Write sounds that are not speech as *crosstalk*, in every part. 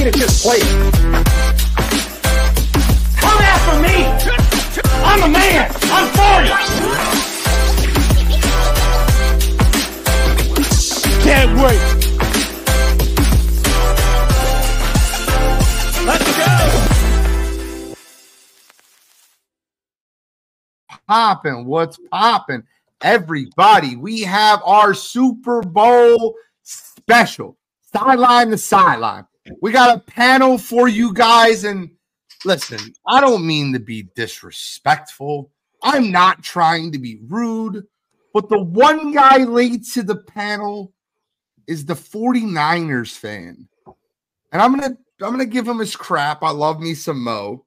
game is just played. Come after me. I'm a man. I'm for you. Can't wait. Let's go. Popping. What's popping? Everybody, we have our Super Bowl special sideline to sideline. We got a panel for you guys. And listen, I don't mean to be disrespectful. I'm not trying to be rude, but the one guy late to the panel is the 49ers fan. And I'm gonna I'm gonna give him his crap. I love me some Mo,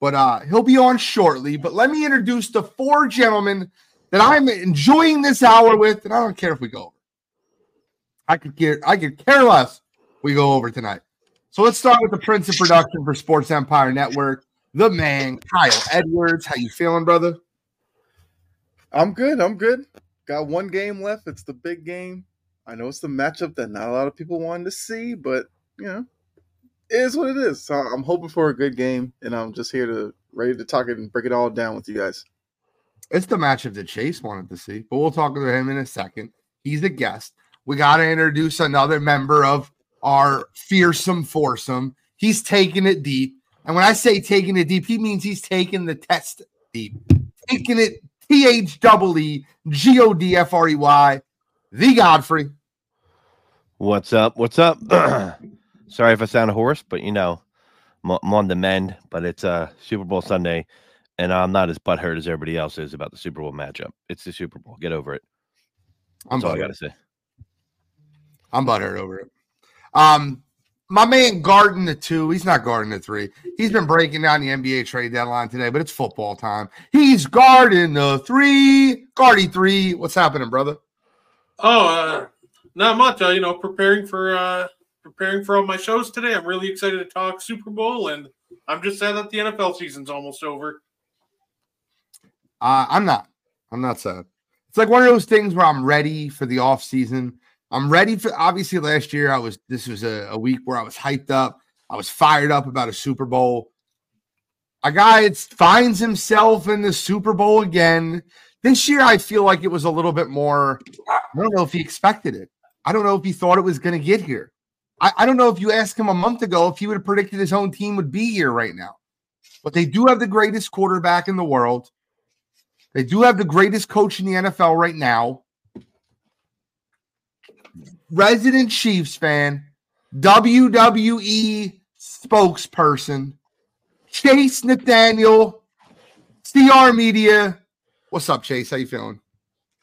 but uh he'll be on shortly. But let me introduce the four gentlemen that I'm enjoying this hour with, and I don't care if we go over. I could care I could care less we go over tonight. So let's start with the Prince of Production for Sports Empire Network, the man, Kyle Edwards. How you feeling, brother? I'm good. I'm good. Got one game left. It's the big game. I know it's the matchup that not a lot of people wanted to see, but you know, it is what it is. So I'm hoping for a good game, and I'm just here to ready to talk it and break it all down with you guys. It's the matchup that Chase wanted to see, but we'll talk to him in a second. He's a guest. We got to introduce another member of our fearsome foursome. He's taking it deep. And when I say taking it deep, he means he's taking the test deep, taking it T H double E G O D F R E Y, the Godfrey. What's up? What's up? *clears throat* Sorry if I sound hoarse, but you know, I'm, I'm on the mend. But it's uh, Super Bowl Sunday, and I'm not as butthurt as everybody else is about the Super Bowl matchup. It's the Super Bowl. Get over it. I'm That's all I got to say. I'm butthurt over it. Um, my man guarding the two. He's not guarding the three. He's been breaking down the NBA trade deadline today, but it's football time. He's guarding the three. Guardy three. What's happening, brother? Oh, uh, not much. Uh, you know, preparing for uh, preparing for all my shows today. I'm really excited to talk Super Bowl, and I'm just sad that the NFL season's almost over. Uh, I'm not. I'm not sad. It's like one of those things where I'm ready for the off season. I'm ready for. Obviously, last year I was. This was a, a week where I was hyped up. I was fired up about a Super Bowl. A guy finds himself in the Super Bowl again. This year, I feel like it was a little bit more. I don't know if he expected it. I don't know if he thought it was going to get here. I, I don't know if you asked him a month ago if he would have predicted his own team would be here right now. But they do have the greatest quarterback in the world. They do have the greatest coach in the NFL right now. Resident Chiefs fan, WWE spokesperson, Chase Nathaniel, CR Media. What's up, Chase? How you feeling?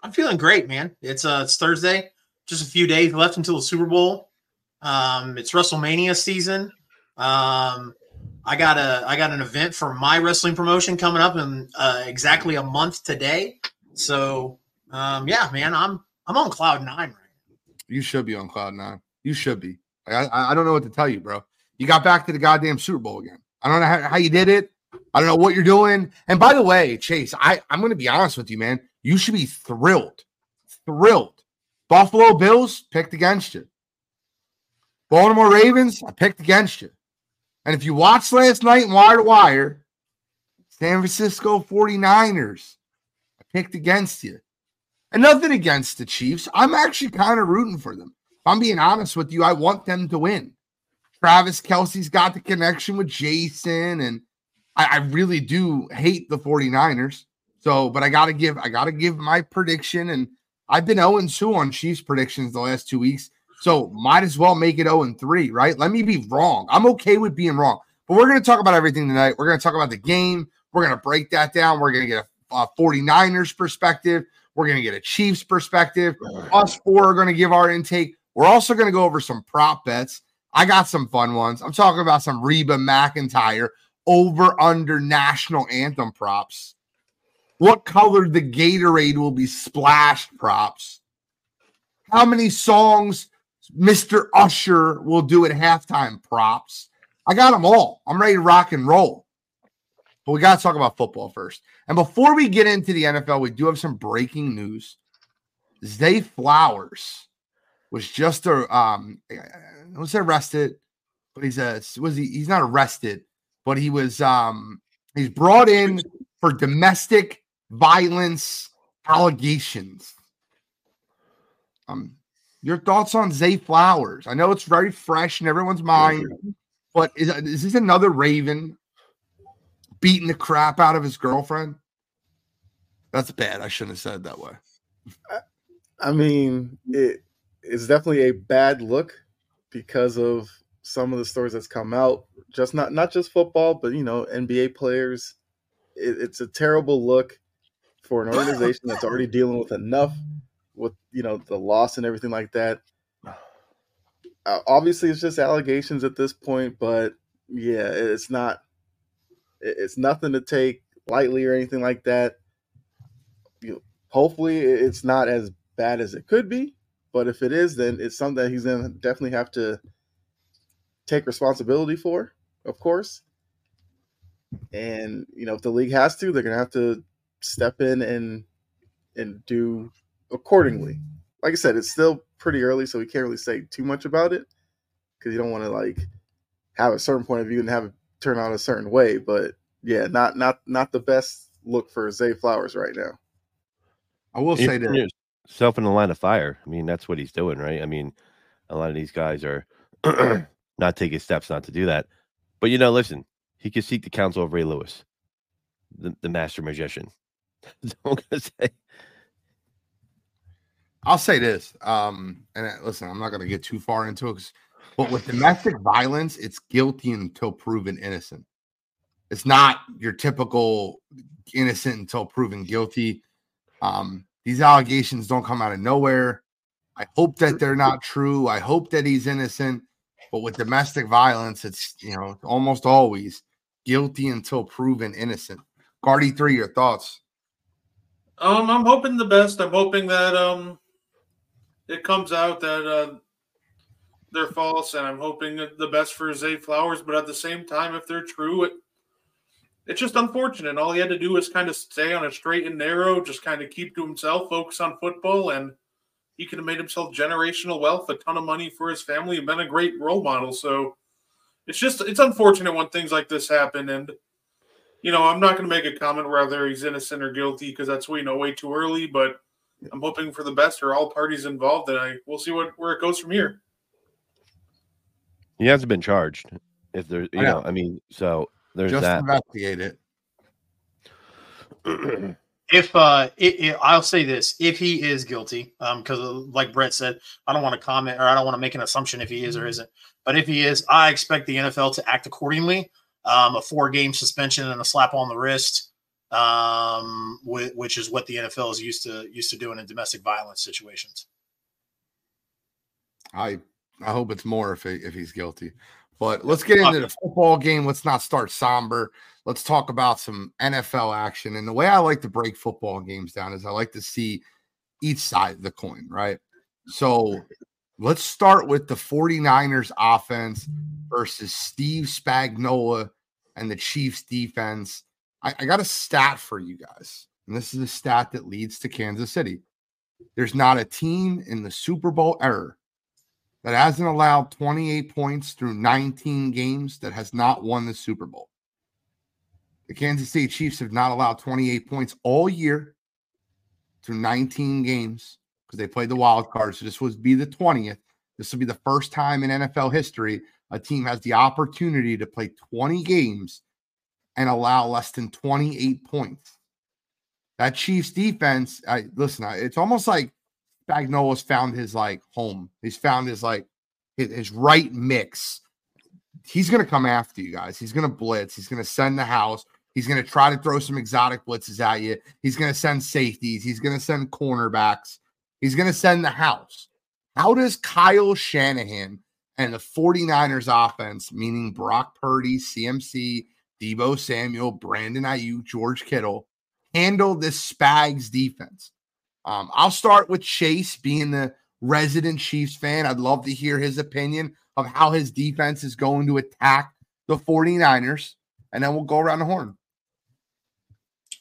I'm feeling great, man. It's uh it's Thursday, just a few days left until the Super Bowl. Um, it's WrestleMania season. Um, I got a I got an event for my wrestling promotion coming up in uh, exactly a month today. So um, yeah, man, I'm I'm on cloud nine right. You should be on cloud nine. You should be. I, I, I don't know what to tell you, bro. You got back to the goddamn Super Bowl again. I don't know how, how you did it. I don't know what you're doing. And by the way, Chase, I, I'm going to be honest with you, man. You should be thrilled. Thrilled. Buffalo Bills picked against you. Baltimore Ravens, I picked against you. And if you watched last night in Wire to Wire, San Francisco 49ers, I picked against you. And nothing against the Chiefs. I'm actually kind of rooting for them. If I'm being honest with you, I want them to win. Travis Kelce's got the connection with Jason, and I, I really do hate the 49ers. So, but I gotta give, I gotta give my prediction, and I've been 0 2 on Chiefs predictions the last two weeks. So might as well make it 0 3, right? Let me be wrong. I'm okay with being wrong. But we're gonna talk about everything tonight. We're gonna talk about the game. We're gonna break that down. We're gonna get a, a 49ers perspective. We're going to get a Chiefs perspective. Us four are going to give our intake. We're also going to go over some prop bets. I got some fun ones. I'm talking about some Reba McEntire over under national anthem props. What color the Gatorade will be splashed props. How many songs Mr. Usher will do at halftime props. I got them all. I'm ready to rock and roll. But we got to talk about football first. And before we get into the NFL, we do have some breaking news. Zay Flowers was just a, um was arrested but he's a was he? He's not arrested, but he was um he's brought in for domestic violence allegations. Um, your thoughts on Zay Flowers? I know it's very fresh in everyone's mind, but is, is this another Raven beating the crap out of his girlfriend? That's bad. I shouldn't have said it that way. I mean, it is definitely a bad look because of some of the stories that's come out. Just not not just football, but you know, NBA players. It, it's a terrible look for an *laughs* organization that's already dealing with enough with you know the loss and everything like that. Uh, obviously, it's just allegations at this point, but yeah, it's not. It's nothing to take lightly or anything like that. You know, hopefully, it's not as bad as it could be. But if it is, then it's something that he's going to definitely have to take responsibility for, of course. And you know, if the league has to, they're going to have to step in and and do accordingly. Like I said, it's still pretty early, so we can't really say too much about it because you don't want to like have a certain point of view and have turn out a certain way. But yeah, not not not the best look for Zay Flowers right now. I will say that self in the line of fire. I mean, that's what he's doing, right? I mean, a lot of these guys are *clears throat* not taking steps not to do that. But you know, listen, he could seek the counsel of Ray Lewis, the, the master magician. *laughs* I'm gonna say. I'll say this, um, and uh, listen, I'm not going to get too far into it, but with domestic violence, it's guilty until proven innocent. It's not your typical innocent until proven guilty. Um, these allegations don't come out of nowhere. I hope that they're not true. I hope that he's innocent. But with domestic violence, it's you know almost always guilty until proven innocent. Guardy three, your thoughts? Um, I'm hoping the best. I'm hoping that um, it comes out that uh, they're false, and I'm hoping the best for Zay Flowers. But at the same time, if they're true, it it's just unfortunate. All he had to do was kind of stay on a straight and narrow, just kind of keep to himself, focus on football, and he could have made himself generational wealth, a ton of money for his family, and been a great role model. So it's just it's unfortunate when things like this happen. And you know, I'm not going to make a comment whether he's innocent or guilty because that's you know way too early. But I'm hoping for the best for all parties involved, and I we'll see what where it goes from here. He hasn't been charged. If there, you I know. know, I mean, so there's Just that. investigate it. *clears throat* if uh, it, it, I'll say this, if he is guilty, um, because like Brett said, I don't want to comment or I don't want to make an assumption if he is or mm-hmm. isn't. But if he is, I expect the NFL to act accordingly. Um, a four-game suspension and a slap on the wrist, um, which is what the NFL is used to used to doing in domestic violence situations. I I hope it's more if he, if he's guilty. But let's get into the football game. Let's not start somber. Let's talk about some NFL action. And the way I like to break football games down is I like to see each side of the coin, right? So let's start with the 49ers offense versus Steve Spagnuolo and the Chiefs defense. I, I got a stat for you guys. And this is a stat that leads to Kansas City. There's not a team in the Super Bowl era that hasn't allowed 28 points through 19 games that has not won the Super Bowl. The Kansas City Chiefs have not allowed 28 points all year through 19 games because they played the wild card. So this would be the 20th. This will be the first time in NFL history a team has the opportunity to play 20 games and allow less than 28 points. That Chiefs defense, I listen, it's almost like Spagnuolo's found his like home. He's found his like his, his right mix. He's to come after you guys. He's to blitz. He's to send the house. He's to try to throw some exotic blitzes at you. He's to send safeties. He's to send cornerbacks. He's to send the house. How does Kyle Shanahan and the 49ers offense, meaning Brock Purdy, CMC, Deebo Samuel, Brandon Aiyuk, George Kittle, handle this Spags defense? Um, I'll start with Chase being the resident Chiefs fan. I'd love to hear his opinion of how his defense is going to attack the 49ers, and then we'll go around the horn.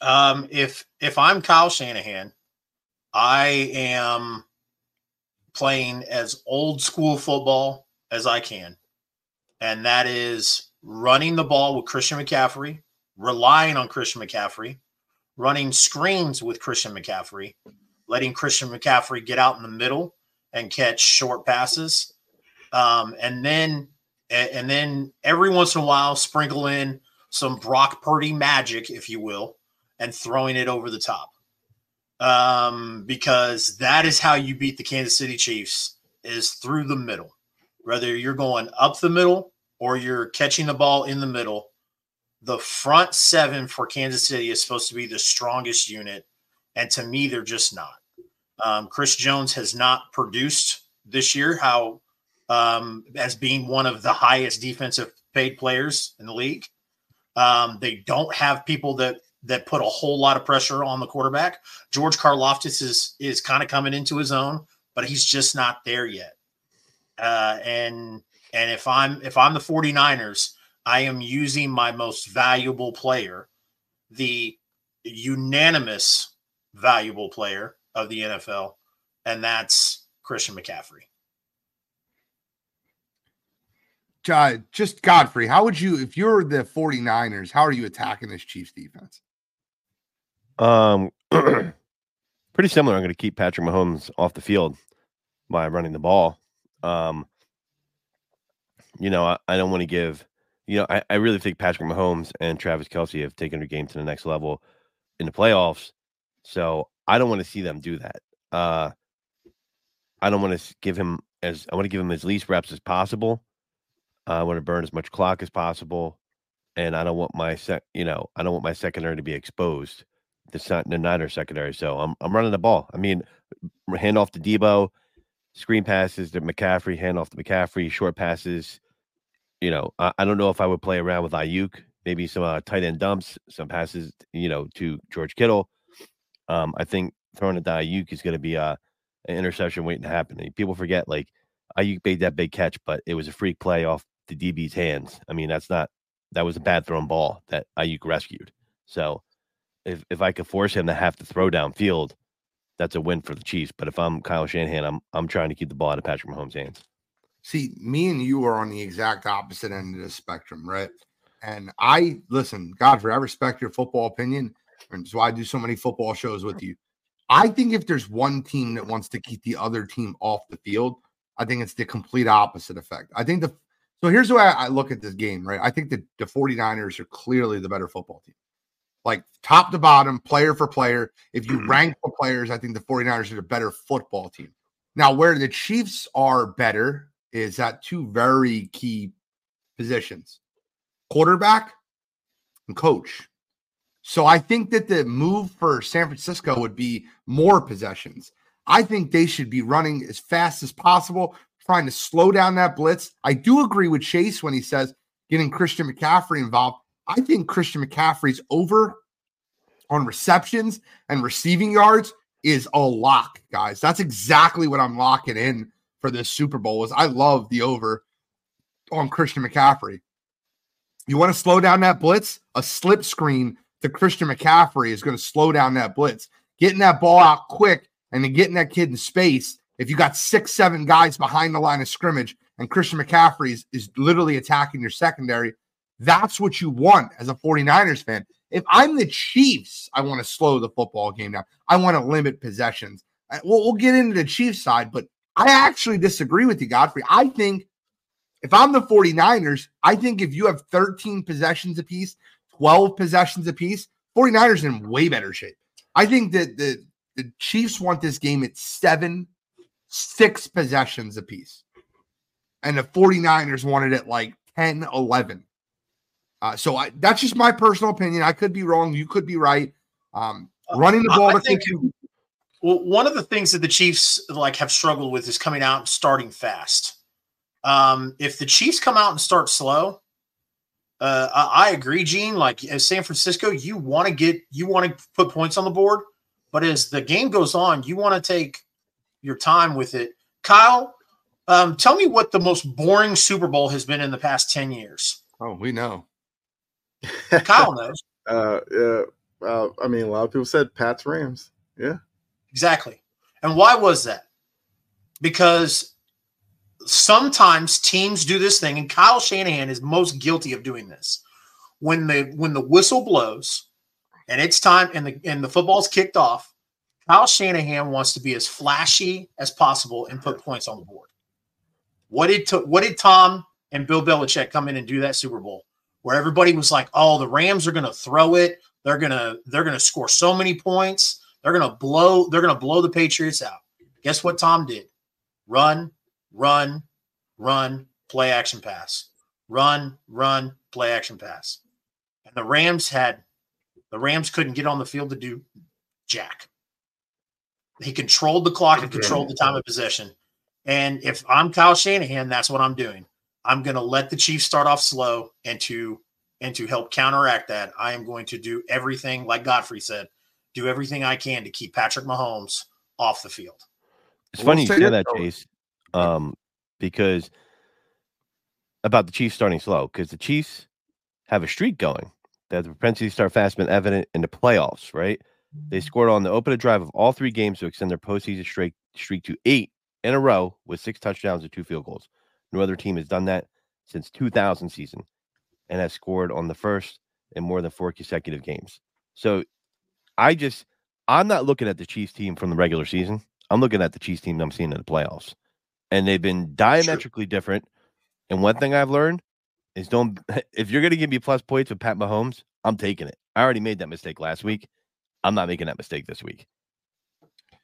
Um, if if I'm Kyle Shanahan, I am playing as old school football as I can. and that is running the ball with Christian McCaffrey, relying on Christian McCaffrey, running screens with Christian McCaffrey, letting Christian McCaffrey get out in the middle and catch short passes, um, and then and then every once in a while sprinkle in some Brock Purdy magic, if you will, and throwing it over the top. Um, because that is how you beat the Kansas City Chiefs is through the middle. Whether you're going up the middle or you're catching the ball in the middle, the front seven for Kansas City is supposed to be the strongest unit. And to me, they're just not. Um, Chris Jones has not produced this year how um, as being one of the highest defensive paid players in the league. Um, they don't have people that that put a whole lot of pressure on the quarterback. George Karlaftis is is kind of coming into his own, but he's just not there yet. Uh, and and if I'm if I'm the 49ers, I am using my most valuable player, the unanimous valuable player of the NFL, and that's Christian McCaffrey. Uh, just Godfrey, how would you, if you're the 49ers, how are you attacking this Chiefs defense? Um, *clears throat* pretty similar. I'm going to keep Patrick Mahomes off the field by running the ball. Um, you know, I, I don't want to give, you know, I, I really think Patrick Mahomes and Travis Kelce have taken their game to the next level in the playoffs. So I don't want to see them do that. Uh, I don't want to give him as I want to give him as least reps as possible. Uh, I want to burn as much clock as possible, and I don't want my sec, you know, I don't want my secondary to be exposed. The the Niner secondary. So I'm I'm running the ball. I mean, hand off to Deebo, screen passes to McCaffrey, hand off to McCaffrey, short passes. You know, I, I don't know if I would play around with Aiyuk, maybe some uh, tight end dumps, some passes, you know, to George Kittle. Um, I think throwing it to Aiyuk is going to be a uh, an interception waiting to happen. People forget like Aiyuk made that big catch, but it was a freak play off the DB's hands. I mean, that's not that was a bad thrown ball that Aiyuk rescued. So if if I could force him to have to throw downfield, that's a win for the Chiefs. But if I'm Kyle Shanahan, I'm I'm trying to keep the ball out of Patrick Mahomes' hands. See, me and you are on the exact opposite end of the spectrum, right? And I listen, Godfrey, I respect your football opinion. And that's why I do so many football shows with you. I think if there's one team that wants to keep the other team off the field, I think it's the complete opposite effect. I think the so here's the way I look at this game, right? I think that the 49ers are clearly the better football team. Like top to bottom, player for player. If you mm-hmm. rank the players, I think the 49ers are a better football team. Now, where the Chiefs are better is at two very key positions quarterback and coach. So I think that the move for San Francisco would be more possessions. I think they should be running as fast as possible, trying to slow down that blitz. I do agree with Chase when he says getting Christian McCaffrey involved. I think Christian McCaffrey's over on receptions and receiving yards is a lock, guys. That's exactly what I'm locking in for this Super Bowl. Is I love the over on Christian McCaffrey. You want to slow down that blitz? A slip screen to Christian McCaffrey is going to slow down that blitz. Getting that ball out quick and then getting that kid in space. If you got six, seven guys behind the line of scrimmage and Christian McCaffrey is, is literally attacking your secondary, that's what you want as a 49ers fan. If I'm the Chiefs, I want to slow the football game down. I want to limit possessions. We'll, we'll get into the Chiefs side, but I actually disagree with you, Godfrey. I think if I'm the 49ers, I think if you have 13 possessions apiece, 12 possessions apiece, 49ers in way better shape. I think that the, the Chiefs want this game at seven, six possessions apiece. And the 49ers wanted it like 10, 11. Uh, so I, that's just my personal opinion. I could be wrong. You could be right. Um, running the ball. I think, well, one of the things that the Chiefs like have struggled with is coming out and starting fast. Um, if the Chiefs come out and start slow, uh, I, I, agree, Gene. Like as San Francisco, you want to get you want to put points on the board, but as the game goes on, you want to take your time with it. Kyle, um, tell me what the most boring Super Bowl has been in the past ten years. Oh, we know. *laughs* Kyle knows. uh, yeah. Uh, I mean, a lot of people said Pat's Rams. Yeah. Exactly. And why was that? Because sometimes teams do this thing, and Kyle Shanahan is most guilty of doing this. When the when the whistle blows and it's time and the and the football's kicked off, Kyle Shanahan wants to be as flashy as possible and put points on the board. What did what did Tom and Bill Belichick come in and do that Super Bowl? Where everybody was like, "Oh, the Rams are going to throw it. They're going to they're going to score so many points. They're going to blow they're going to blow the Patriots out." Guess what Tom did? Run, run, run, play action pass. Run, run, play action pass. And the Rams had the Rams couldn't get on the field to do jack. He controlled the clock and controlled the time of possession. And if I'm Kyle Shanahan, that's what I'm doing. I'm going to let the Chiefs start off slow and to and to help counteract that, I am going to do everything like Godfrey said, do everything I can to keep Patrick Mahomes off the field. It's We'll funny you say say that that. Chase, um, because about the Chiefs starting slow, because the Chiefs have a streak going. They have the propensity to start fast been evident in the playoffs, right? They scored on the opening drive of all three games to extend their postseason streak streak to eight in a row with six touchdowns and two field goals. No other team has done that since 2000 season and has scored on the first in more than four consecutive games. So I just, I'm not looking at the Chiefs team from the regular season. I'm looking at the Chiefs team I'm seeing in the playoffs. And they've been diametrically different. And one thing I've learned is don't, *laughs* if you're going to give me plus points with Pat Mahomes, I'm taking it. I already made that mistake last week. I'm not making that mistake this week.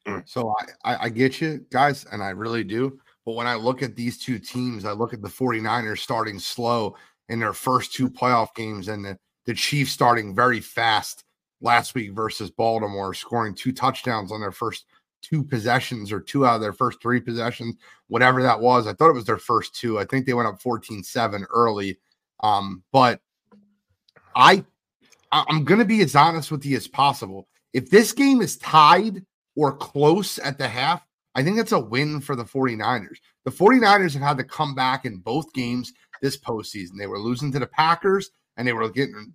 Mm. So I, I, I get you guys, and I really do. But when I look at these two teams, I look at the 49ers starting slow in their first two playoff games and the, the Chiefs starting very fast last week versus Baltimore, scoring two touchdowns on their first two possessions or two out of their first three possessions, whatever that was. I thought it was their first two. I think they went up 14 7 early. Um, but I, I'm going to be as honest with you as possible. If this game is tied or close at the half, I think that's a win for the 49ers. The 49ers have had to come back in both games this postseason. They were losing to the Packers and they were getting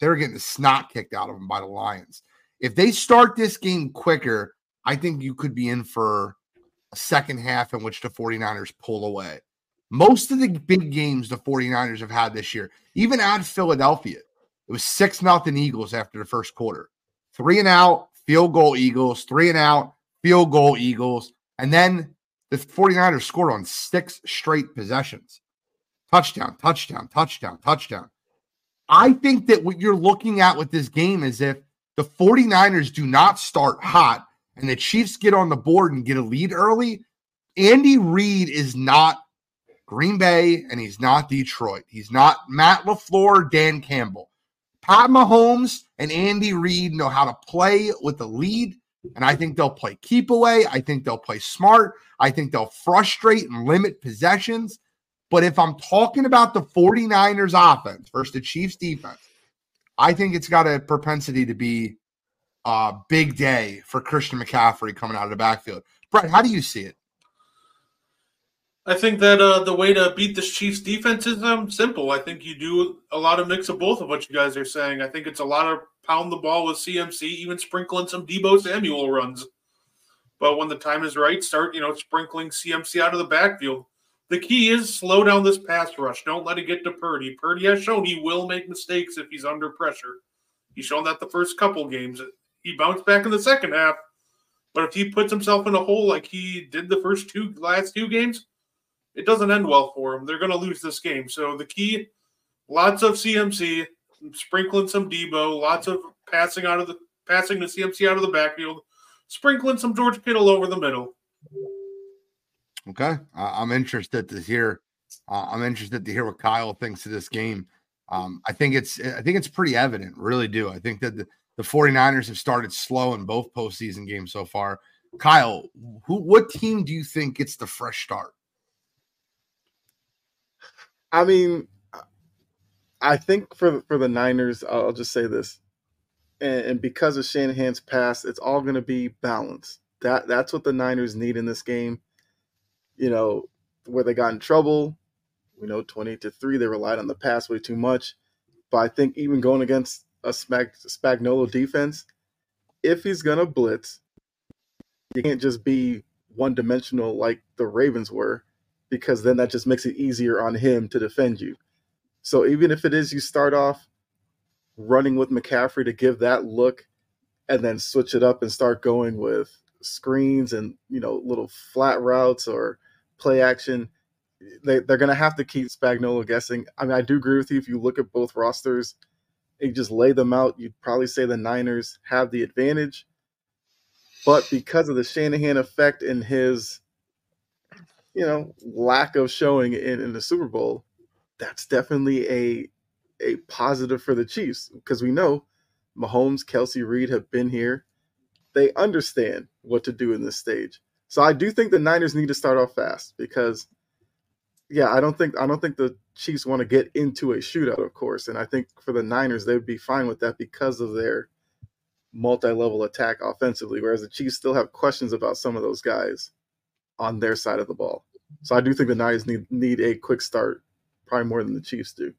they were getting the snot kicked out of them by the Lions. If they start this game quicker, I think you could be in for a second half in which the 49ers pull away. Most of the big games the 49ers have had this year, even at Philadelphia, it was 6 nothing Eagles after the first quarter. Three and out, field goal Eagles, three and out, field goal Eagles. And then the 49ers scored on six straight possessions. Touchdown, touchdown, touchdown, touchdown. I think that what you're looking at with this game is if the 49ers do not start hot and the Chiefs get on the board and get a lead early, Andy Reid is not Green Bay and he's not Detroit. He's not Matt LaFleur, Dan Campbell. Pat Mahomes and Andy Reid know how to play with the lead. And I think they'll play keep away. I think they'll play smart. I think they'll frustrate and limit possessions. But if I'm talking about the 49ers offense versus the Chiefs defense, I think it's got a propensity to be a big day for Christian McCaffrey coming out of the backfield. Brett, how do you see it? I think that uh, the way to beat this Chiefs defense is um, simple. I think you do a lot of mix of both of what you guys are saying. I think it's a lot of pound the ball with CMC, even sprinkling some Deebo Samuel runs. But when the time is right, start you know sprinkling CMC out of the backfield. The key is slow down this pass rush. Don't let it get to Purdy. Purdy has shown he will make mistakes if he's under pressure. He's shown that the first couple games. He bounced back in the second half, but if he puts himself in a hole like he did the first two last two games, it doesn't end well for him. They're going to lose this game. So the key, lots of CMC, sprinkling some Deebo, lots of passing out of the passing the CMC out of the backfield, sprinkling some George Kittle over the middle. Okay, I'm interested to hear. Uh, I'm interested to hear what Kyle thinks of this game. Um, I think it's I think it's pretty evident, really do. I think that the, the 49ers have started slow in both postseason games so far. Kyle, who what team do you think gets the fresh start? I mean, I think for for the Niners, I'll just say this, and, and because of Shanahan's past, it's all going to be balance. That that's what the Niners need in this game. You know, where they got in trouble, we know twenty to three, they relied on the pass way too much. But I think even going against a Spag, Spagnuolo defense, if he's gonna blitz, you can't just be one dimensional like the Ravens were because then that just makes it easier on him to defend you. So even if it is you start off running with McCaffrey to give that look and then switch it up and start going with screens and you know little flat routes or play action they, they're going to have to keep Spagnuolo guessing. I mean, I do agree with you. If you look at both rosters you just lay them out, you'd probably say the Niners have the advantage. But because of the Shanahan effect and his, you know, lack of showing in, in the Super Bowl, that's definitely a a positive for the Chiefs because we know Mahomes, Kelce, Reid have been here. They understand what to do in this stage. So I do think the Niners need to start off fast because – yeah, I don't think I don't think the Chiefs want to get into a shootout, of course, and I think for the Niners they would be fine with that because of their multi-level attack offensively, whereas the Chiefs still have questions about some of those guys on their side of the ball. So I do think the Niners need need a quick start, probably more than the Chiefs do.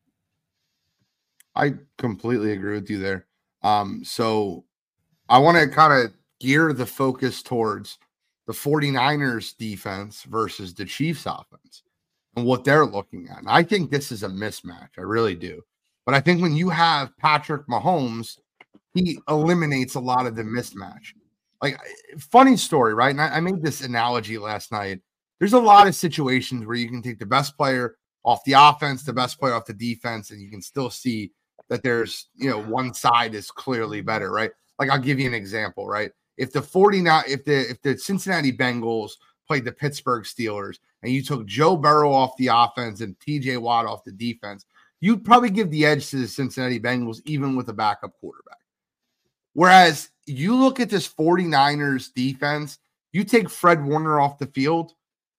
I completely agree with you there. Um, so I want to kind of gear the focus towards the 49ers defense versus the Chiefs offense and what they're looking at. And I think this is a mismatch. I really do. But I think when you have Patrick Mahomes, he eliminates a lot of the mismatch. Like, eh, funny story, right? And I, I made this analogy last night. There's a lot of situations where you can take the best player off the offense, the best player off the defense, and you can still see that there's, you know, one side is clearly better, right? Like, I'll give you an example, right? If the 49, if the if the Cincinnati Bengals played the Pittsburgh Steelers and you took Joe Burrow off the offense and TJ Watt off the defense, you'd probably give the edge to the Cincinnati Bengals, even with a backup quarterback. Whereas you look at this 49ers defense, you take Fred Warner off the field,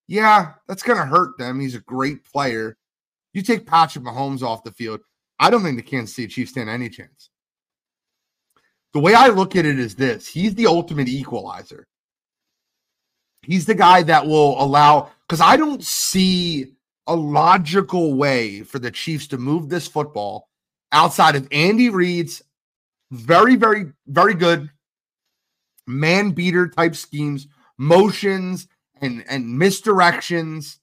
yeah, that's going to hurt them. He's a great player. You take Patrick Mahomes off the field, I don't think the Kansas City Chiefs stand any chance. The way I look at it is this he's the ultimate equalizer. He's the guy that will allow because I don't see a logical way for the Chiefs to move this football outside of Andy Reid's very, very, very good man beater type schemes, motions, and and misdirections.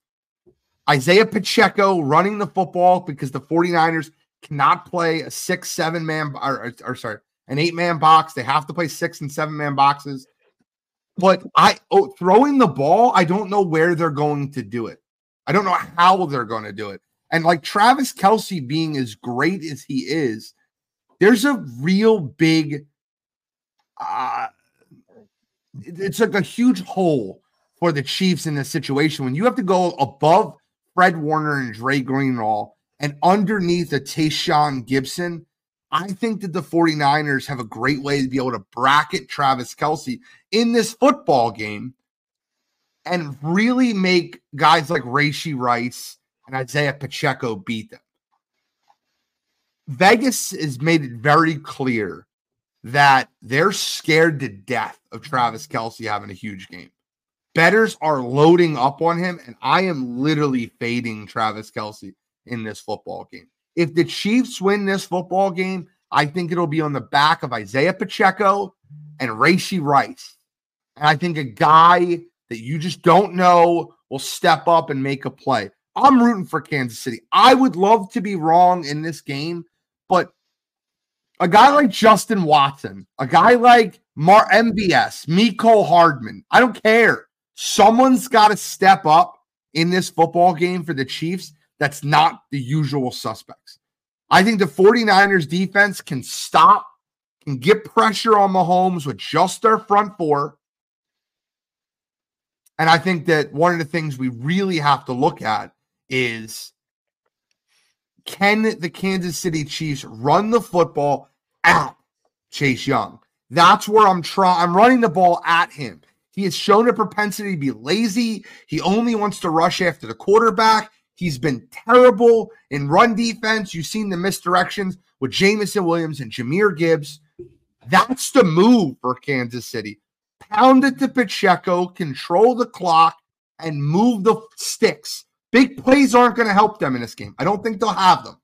Isaiah Pacheco running the football because the 49ers cannot play a six, seven man or, or, or sorry, an eight man box. They have to play six and seven man boxes. But I oh, throwing the ball, I don't know where they're going to do it. I don't know how they're going to do it. And like Travis Kelce being as great as he is, there's a real big uh it's like a huge hole for the Chiefs in this situation when you have to go above Fred Warner and Dre Greenlaw and underneath a Tashaun Gipson I think that the 49ers have a great way to be able to bracket Travis Kelce in this football game and really make guys like Rashee Rice and Isaiah Pacheco beat them. Vegas has made it very clear that they're scared to death of Travis Kelce having a huge game. Betters are loading up on him, and I am literally fading Travis Kelce in this football game. If the Chiefs win this football game, I think it'll be on the back of Isaiah Pacheco and Rashee Rice. And I think a guy that you just don't know will step up and make a play. I'm rooting for Kansas City. I would love to be wrong in this game, but a guy like Justin Watson, a guy like Mar MVS, Mecole Hardman, I don't care. Someone's got to step up in this football game for the Chiefs that's not the usual suspects. I think the 49ers defense can stop, can get pressure on Mahomes with just their front four. And I think that one of the things we really have to look at is can the Kansas City Chiefs run the football at Chase Young? That's where I'm trying. I'm running the ball at him. He has shown a propensity to be lazy. He only wants to rush after the quarterback. He's been terrible in run defense. You've seen the misdirections with Jameson Williams and Jahmyr Gibbs. That's the move for Kansas City. Pound it to Pacheco, control the clock, and move the sticks. Big plays aren't going to help them in this game. I don't think they'll have them.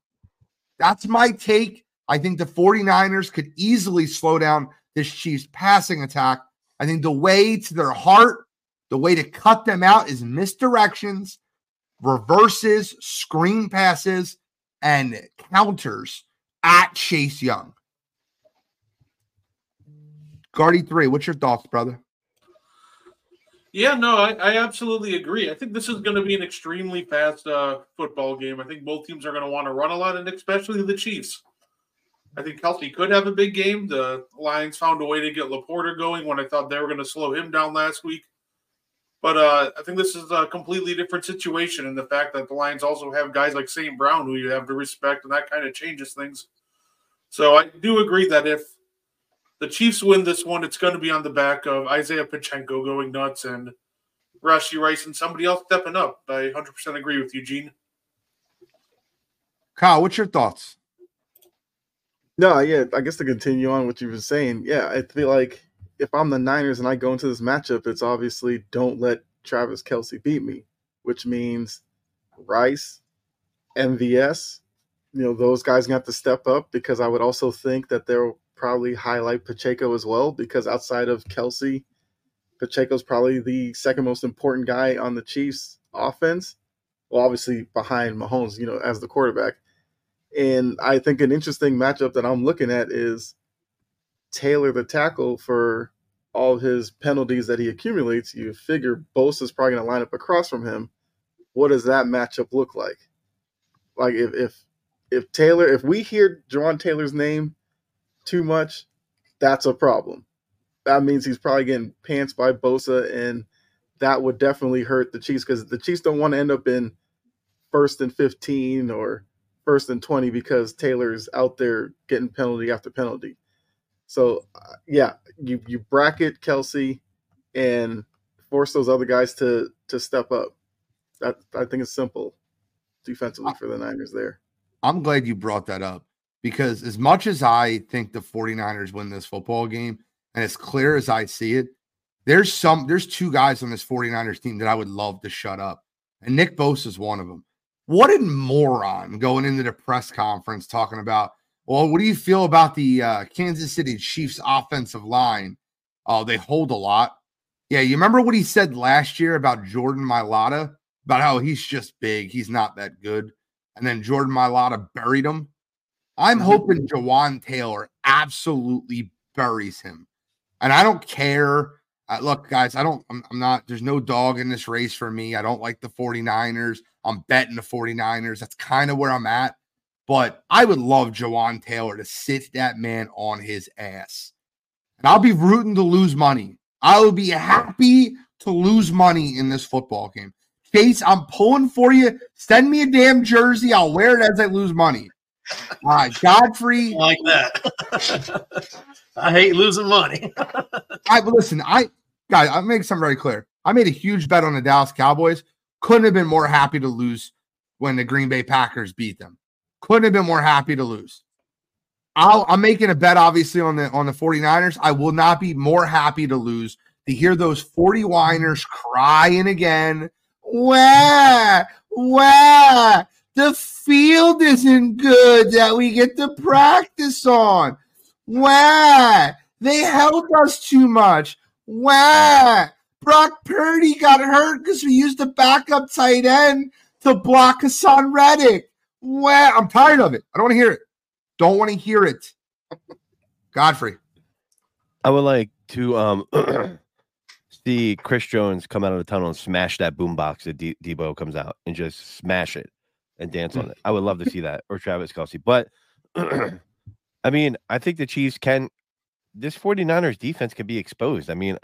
That's my take. I think the 49ers could easily slow down this Chiefs passing attack. I think the way to their heart, the way to cut them out is misdirections reverses, screen passes, and counters at Chase Young. Guardy three, what's your thoughts, brother? Yeah, no, I, I absolutely agree. I think this is going to be an extremely fast uh, football game. I think both teams are going to want to run a lot, and especially the Chiefs. I think Kelce could have a big game. The Lions found a way to get LaPorta going when I thought they were going to slow him down last week. But uh, I think this is a completely different situation and the fact that the Lions also have guys like St. Brown who you have to respect, and that kind of changes things. So I do agree that if the Chiefs win this one, it's going to be on the back of Isaiah Pacheco going nuts and Rashee Rice and somebody else stepping up. I 100% agree with you, Gene. Kyle, what's your thoughts? No, yeah, I guess to continue on what you were saying, yeah, I feel like if I'm the Niners and I go into this matchup, it's obviously don't let Travis Kelce beat me, which means Rice, MVS, you know, those guys gonna have to step up because I would also think that they'll probably highlight Pacheco as well because outside of Kelce, Pacheco's probably the second most important guy on the Chiefs offense. Well, obviously behind Mahomes, you know, as the quarterback. And I think an interesting matchup that I'm looking at is Taylor the tackle for all his penalties that he accumulates. You figure Bosa's probably going to line up across from him. What does that matchup look like? Like if if if Taylor, if we hear Jawaan Taylor's name too much, that's a problem. That means he's probably getting pants by Bosa, and that would definitely hurt the Chiefs because the Chiefs don't want to end up in first and 15 or first and 20 because Taylor's out there getting penalty after penalty. So, uh, yeah, you, you bracket Kelce and force those other guys to to step up. That I think it's simple defensively for the Niners there. I'm glad you brought that up because as much as I think the 49ers win this football game, and as clear as I see it, there's some there's two guys on this 49ers team that I would love to shut up. And Nick Bosa is one of them. What a moron going into the press conference talking about, well, what do you feel about the uh, Kansas City Chiefs offensive line? Oh, they hold a lot. Yeah, you remember what he said last year about Jordan Mailata, about how he's just big, he's not that good. And then Jordan Mailata buried him. I'm Mm-hmm. hoping Jawaan Taylor absolutely buries him. And I don't care. Uh, look, guys, I don't, I'm, I'm not, there's no dog in this race for me. I don't like the 49ers. I'm betting the 49ers. That's kind of where I'm at. But I would love Jawaan Taylor to sit that man on his ass. And I'll be rooting to lose money. I will be happy to lose money in this football game. Chase, I'm pulling for you. Send me a damn jersey. I'll wear it as I lose money. All right, Godfrey. like that. *laughs* I hate losing money. *laughs* I listen, I guys, I'll make something very clear. I made a huge bet on the Dallas Cowboys. Couldn't have been more happy to lose when the Green Bay Packers beat them. Couldn't have been more happy to lose. I'll, I'm making a bet, obviously, on the on the 49ers. I will not be more happy to lose to hear those 40 whiners crying again. Wah, wah. The field isn't good that we get to practice on. Wah. They held us too much. Wah. Brock Purdy got hurt because we used the backup tight end to block Haason Reddick. Wah. I'm tired of it. I don't want to hear it. Don't want to hear it. Godfrey. I would like to um *clears throat* see Chris Jones come out of the tunnel and smash that boombox that D- Deebo comes out and just smash it and dance on it. I would love to see that or Travis Kelce. But *clears throat* I mean, I think the Chiefs can this 49ers defense can be exposed. I mean,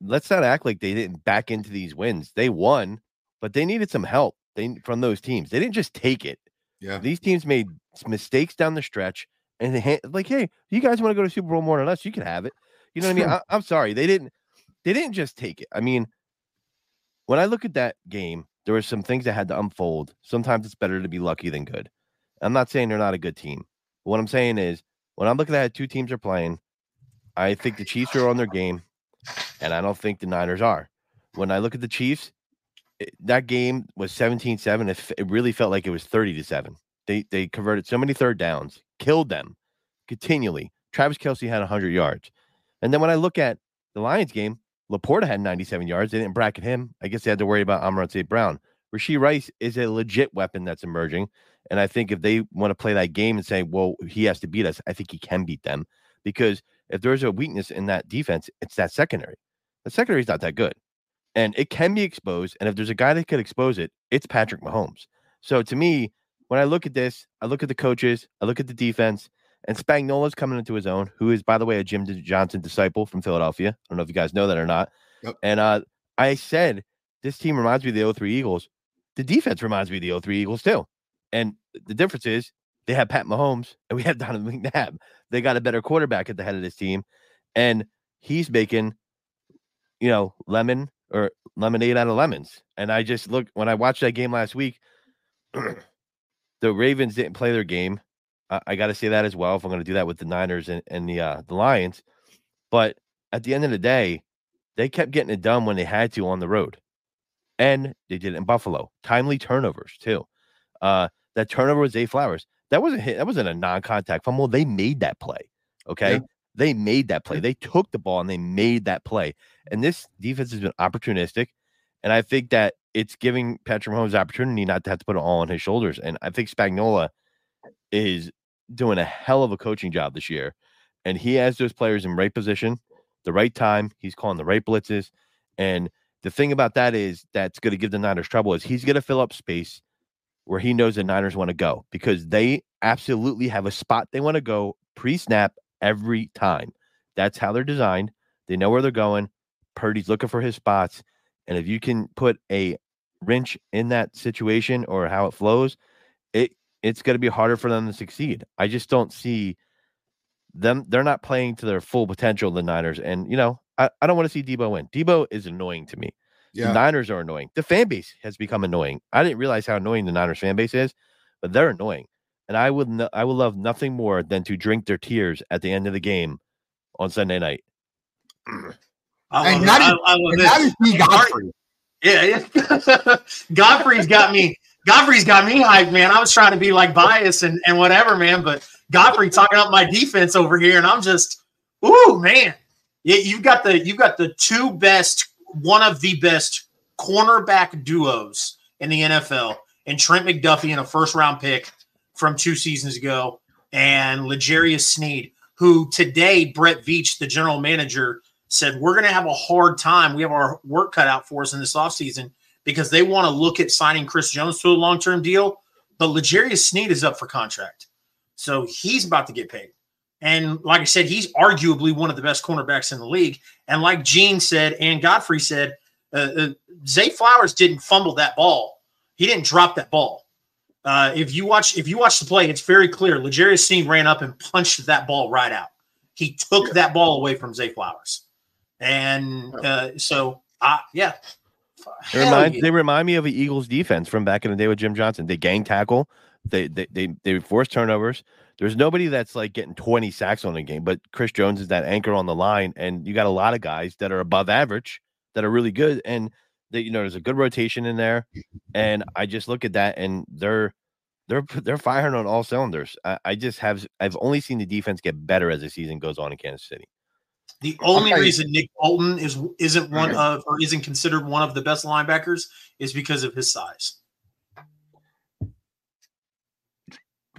let's not act like they didn't back into these wins. They won, but they needed some help they, from those teams. They didn't just take it. Yeah. These teams made mistakes down the stretch and they like, hey, you guys want to go to Super Bowl more than us? You can have it. You know what I mean? *laughs* I, I'm sorry, they didn't. They didn't just take it. I mean, when I look at that game, there were some things that had to unfold. Sometimes it's better to be lucky than good. I'm not saying they're not a good team. What I'm saying is, when I'm looking at how two teams are playing, I think the Chiefs are on their game, and I don't think the Niners are. When I look at the Chiefs, that game was 17-7. It, it really felt like it was 30 to 7. They they converted so many third downs, killed them continually. Travis Kelce had 100 yards. And then when I look at the Lions game, LaPorta had 97 yards. They didn't bracket him. I guess they had to worry about Amon-Ra St. Brown. Rashee Rice is a legit weapon that's emerging. And I think if they want to play that game and say, well, he has to beat us, I think he can beat them because if there's a weakness in that defense, it's that secondary. The secondary is not that good and it can be exposed. And if there's a guy that could expose it, it's Patrick Mahomes. So to me, when I look at this, I look at the coaches, I look at the defense, and Spagnuolo's coming into his own, who is, by the way, a Jim Johnson disciple from Philadelphia. I don't know if you guys know that or not. Yep. And uh, I said, this team reminds me of the 03 Eagles. The defense reminds me of the 03 Eagles, too. And the difference is they have Pat Mahomes and we have *laughs* Donovan McNabb. They got a better quarterback at the head of this team. And he's making, you know, lemon or lemonade out of lemons. And I just look when I watched that game last week, *clears throat* the Ravens didn't play their game. I, I got to say that as well. If I'm going to do that with the Niners and, and the uh, the Lions, but at the end of the day, they kept getting it done when they had to on the road, and they did it in Buffalo. Timely turnovers too. Uh, that turnover was Zay Flowers. That wasn't hit. That wasn't a non-contact fumble. They made that play. Okay. Yeah. They made that play. Mm. They took the ball and they made that play. And this defense has been opportunistic. And I think that it's giving Patrick Mahomes opportunity not to have to put it all on his shoulders. And I think Spagnuolo is doing a hell of a coaching job this year. And he has those players in right position, the right time. He's calling the right blitzes. And the thing about that is that's going to give the Niners trouble is he's going to fill up space where he knows the Niners want to go because they absolutely have a spot they want to go pre-snap every time. That's how they're designed. They know where they're going. Purdy's looking for his spots. And if you can put a wrench in that situation or how it flows, it it's going to be harder for them to succeed. I just don't see them. They're not playing to their full potential, the Niners. And, you know, I, I don't want to see Deebo win. Deebo is annoying to me. Yeah. The Niners are annoying. The fan base has become annoying. I didn't realize how annoying the Niners fan base is, but they're annoying and I would no, I would love nothing more than to drink their tears at the end of the game on Sunday night. *clears throat* I and that, is, I, I and that is me, Godfrey. Yeah, yeah. *laughs* Godfrey's got me. Godfrey's got me hyped, man. I was trying to be like biased and, and whatever, man. But Godfrey talking up my defense over here, and I'm just, ooh, man. Yeah, you've got the you've got the two best, one of the best cornerback duos in the NFL, and Trent McDuffie in a first round pick from two seasons ago, and L'Jarius Sneed, who today Brett Veach, the general manager, said we're going to have a hard time. We have our work cut out for us in this offseason because they want to look at signing Chris Jones to a long term deal. But L'Jarius Sneed is up for contract. So he's about to get paid. And like I said, he's arguably one of the best cornerbacks in the league. And like Gene said and Godfrey said, uh, uh, Zay Flowers didn't fumble that ball. He didn't drop that ball. Uh, if you watch if you watch the play, it's very clear. L'Jarius Sneed ran up and punched that ball right out. He took yeah. that ball away from Zay Flowers, and uh, so uh, yeah. They remind, yeah. they remind me of the Eagles defense from back in the day with Jim Johnson. They gang tackle, they they they, they force turnovers. There's nobody that's like getting 20 sacks on a game, but Chris Jones is that anchor on the line, and you got a lot of guys that are above average that are really good. And that you know there's a good rotation in there, and I just look at that and they're they're they're firing on all cylinders. I, I just have I've only seen the defense get better as the season goes on in Kansas City. The only okay. reason Nick Bolton is isn't one of or isn't considered one of the best linebackers is because of his size.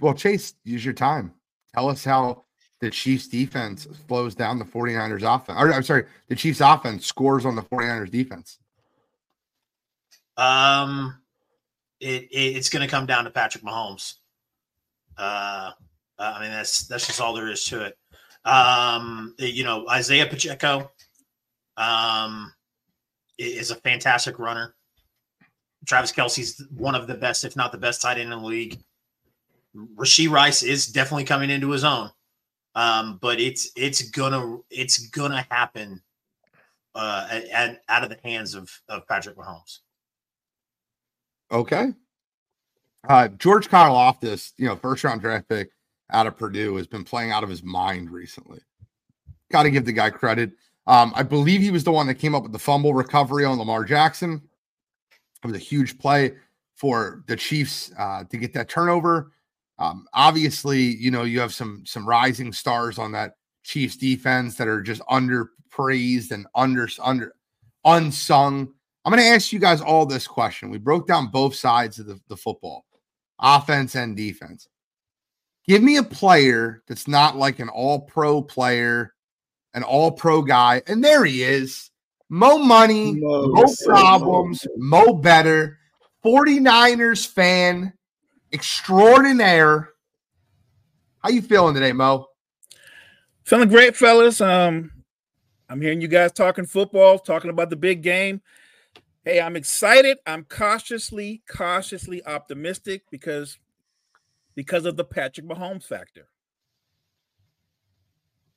Well, Chase, use your time. Tell us how the Chiefs defense flows down the 49ers offense. Or, I'm sorry, the Chiefs offense scores on the 49ers defense. Um, it, it it's going to come down to Patrick Mahomes. Uh, I mean that's that's just all there is to it. Um, you know Isaiah Pacheco, um, is a fantastic runner. Travis Kelce's one of the best, if not the best, tight end in the league. Rashee Rice is definitely coming into his own, um, but it's it's gonna it's gonna happen uh, at, out of the hands of of Patrick Mahomes. Okay. Uh, George Karlaftis, you know, first round draft pick out of Purdue, has been playing out of his mind recently. Got to give the guy credit. Um, I believe he was the one that came up with the fumble recovery on Lamar Jackson. It was a huge play for the Chiefs uh, to get that turnover. Um, obviously, you know, you have some some rising stars on that Chiefs defense that are just underpraised and under under unsung I'm going to ask you guys all this question. We broke down both sides of the, the football, offense and defense. Give me a player that's not like an all pro player, an all pro guy. And there he is. Mo money, Mo, mo so problems, mo better. 49ers fan extraordinaire. How you feeling today, Mo? Feeling great, fellas. Um, I'm hearing you guys talking football, talking about the big game. Hey, I'm excited. I'm cautiously, cautiously optimistic because because of the Patrick Mahomes factor.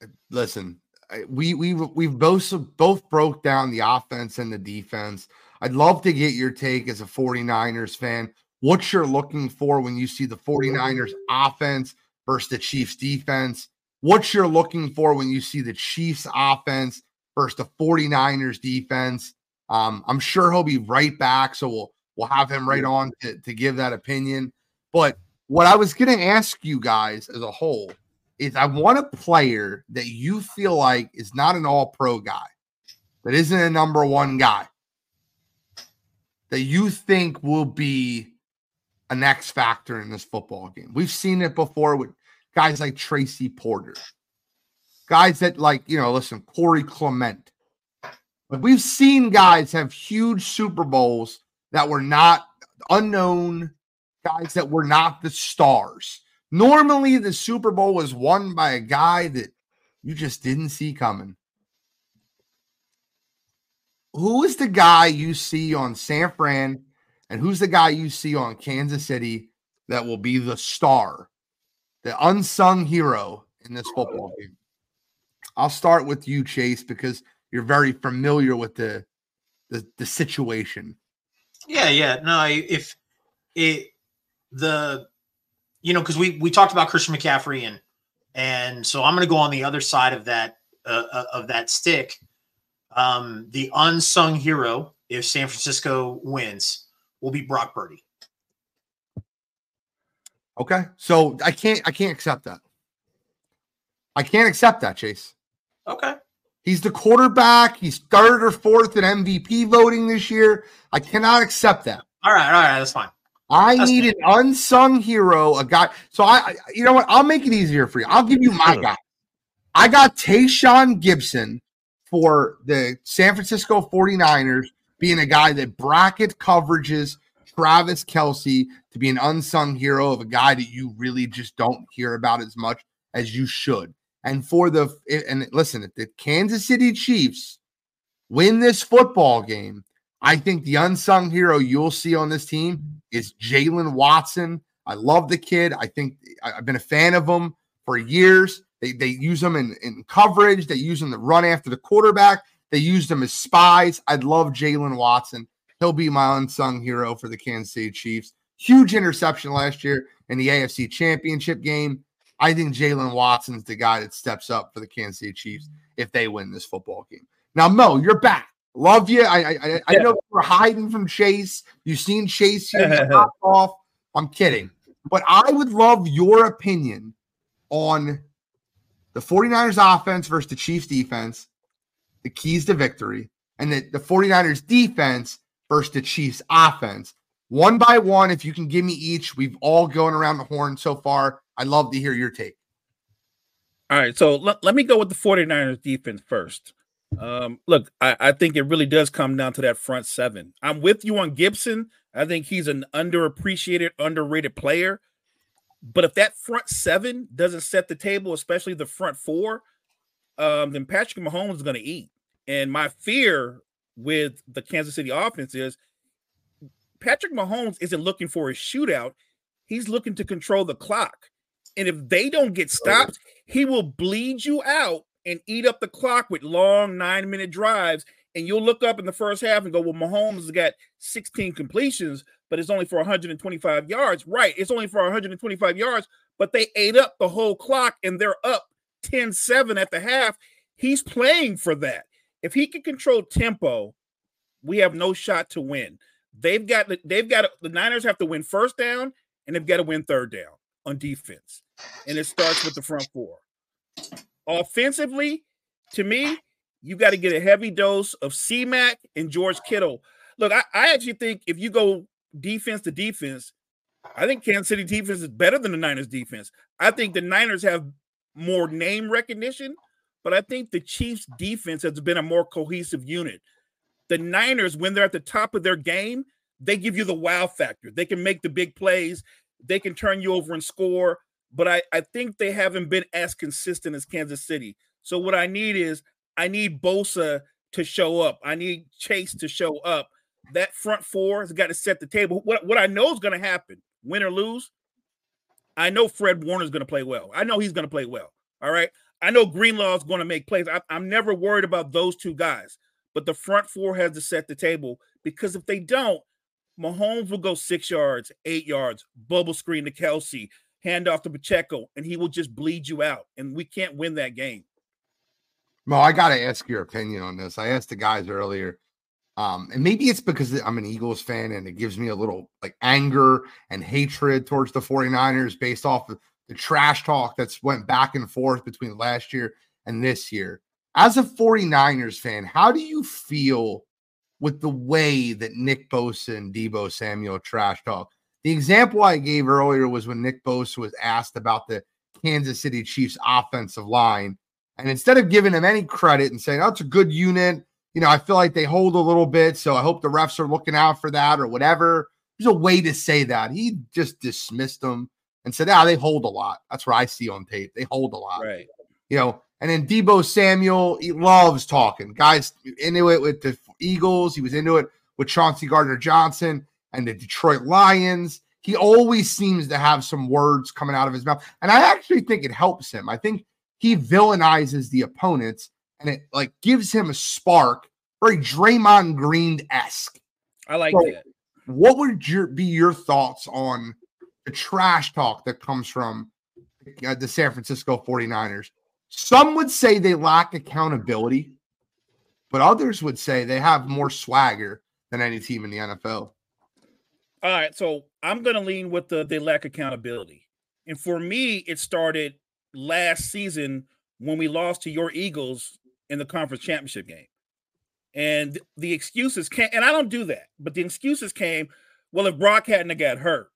Uh, listen, I- we we we've both both broke down the offense and the defense. I'd love to get your take as a 49ers fan. What you're looking for when you see the 49ers offense versus the Chiefs defense. What you're looking for when you see the Chiefs offense versus the 49ers defense. Um, I'm sure he'll be right back, so we'll we'll have him right on to, to give that opinion. But what I was going to ask you guys as a whole is I want a player that you feel like is not an all pro guy, that isn't a number one guy, that you think will be an X factor in this football game. We've seen it before with guys like Tracy Porter, guys that like, you know, listen, Corey Clement. But we've seen guys have huge Super Bowls that were not unknown, guys that were not the stars. Normally, the Super Bowl was won by a guy that you just didn't see coming. Who is the guy you see on San Fran, and who's the guy you see on Kansas City that will be the star, the unsung hero in this football game? I'll start with you, Chase, because you're very familiar with the the, the situation. Yeah, yeah. No, I- if it the you know because we we talked about Christian McCaffrey and and so I'm going to go on the other side of that uh, uh, of that stick. Um, the unsung hero, if San Francisco wins, will be Brock Purdy. Okay, so I can't I can't accept that. I can't accept that, Chase. Okay. He's the quarterback. He's third or fourth in MVP voting this year. I cannot accept that. All right. All right. That's fine. I That's need an unsung hero, a guy. So I, I- you know what? I'll make it easier for you. I'll give you my guy. I got Tashaun Gipson for the San Francisco 49ers being a guy that bracket coverages Travis Kelce to be an unsung hero of a guy that you really just don't hear about as much as you should. And for the and listen, if the Kansas City Chiefs win this football game, I think the unsung hero you'll see on this team is Jaylen Watson. I love the kid. I think I've been a fan of him for years. They, they use him in, in coverage. They use him to run after the quarterback. They use them as spies. I'd love Jaylen Watson. He'll be my unsung hero for the Kansas City Chiefs. Huge interception last year in the AFC Championship game. I think Jaylen Watson's the guy that steps up for the Kansas City Chiefs if they win this football game. Now, Mo, you're back. Love you. I I, I, I know you were hiding from Chase. You've seen Chase here *laughs* pop off. I'm kidding. But I would love your opinion on the 49ers offense versus the Chiefs defense, the keys to victory, and the, the 49ers defense versus the Chiefs offense. One by one, if you can give me each, we've all going around the horn so far. I'd love to hear your take. All right, so let, let me go with the 49ers defense first. Um, look, I, I think it really does come down to that front seven. I'm with you on Gipson. I think he's an underappreciated, underrated player. But if that front seven doesn't set the table, especially the front four, um, then Patrick Mahomes is going to eat. And my fear with the Kansas City offense is Patrick Mahomes isn't looking for a shootout. He's looking to control the clock. And if they don't get oh, stopped, he will bleed you out and eat up the clock with long nine minute drives. And you'll look up in the first half and go, Well, Mahomes has got 16 completions, but it's only for 125 yards. Right. It's only for 125 yards, but they ate up the whole clock and they're up 10 7 at the half. He's playing for that. If he can control tempo, we have no shot to win. They've got they've got the Niners have to win first down and they've got to win third down on defense. And it starts with the front four. Offensively, to me, you got to get a heavy dose of C-Mac and George Kittle. look, I, I actually think if you go defense to defense, I think Kansas City defense is better than the Niners defense. I think the Niners have more name recognition, but I think the Chiefs defense has been a more cohesive unit. The Niners, when they're at the top of their game, they give you the wow factor. They can make the big plays, they can turn you over and score. But I, I think they haven't been as consistent as Kansas City. So what I need is I need Bosa to show up. I need Chase to show up. That front four has got to set the table. What, what I know is going to happen, win or lose, I know Fred Warner is going to play well. I know he's going to play well. All right. I know Greenlaw is going to make plays. I, I'm never worried about those two guys, but the front four has to set the table because if they don't, Mahomes will go six yards, eight yards, bubble screen to Kelce, hand off to Pacheco, and he will just bleed you out. And we can't win that game. Mo, I got to ask your opinion on this. I asked the guys earlier, um, and maybe it's because I'm an Eagles fan and it gives me a little like anger and hatred towards the 49ers based off of the trash talk that's went back and forth between last year and this year. As a 49ers fan, how do you feel with the way that Nick Bosa and Deebo Samuel trash talk? The example I gave earlier was when Nick Bosa was asked about the Kansas City Chiefs offensive line and instead of giving him any credit and saying, oh, it's a good unit, you know, I feel like they hold a little bit. So I hope the refs are looking out for that or whatever. There's a way to say that. He just dismissed them and said, ah, they hold a lot. That's what I see on tape. They hold a lot. Right. You know, and then Deebo Samuel, he loves talking. Guys into it with the Eagles. He was into it with Chauncey Gardner Johnson and the Detroit Lions. He always seems to have some words coming out of his mouth. And I actually think it helps him. I think he villainizes the opponents and it like gives him a spark, very Draymond Green esque. I like So, that. What would your be your thoughts on the trash talk that comes from uh, the San Francisco 49ers? Some would say they lack accountability, but others would say they have more swagger than any team in the NFL. All right, so I'm going to lean with the they lack accountability, and for me, it started last season when we lost to your Eagles in the conference championship game, and the excuses came, and I don't do that, but the excuses came. Well, if Brock hadn't got hurt,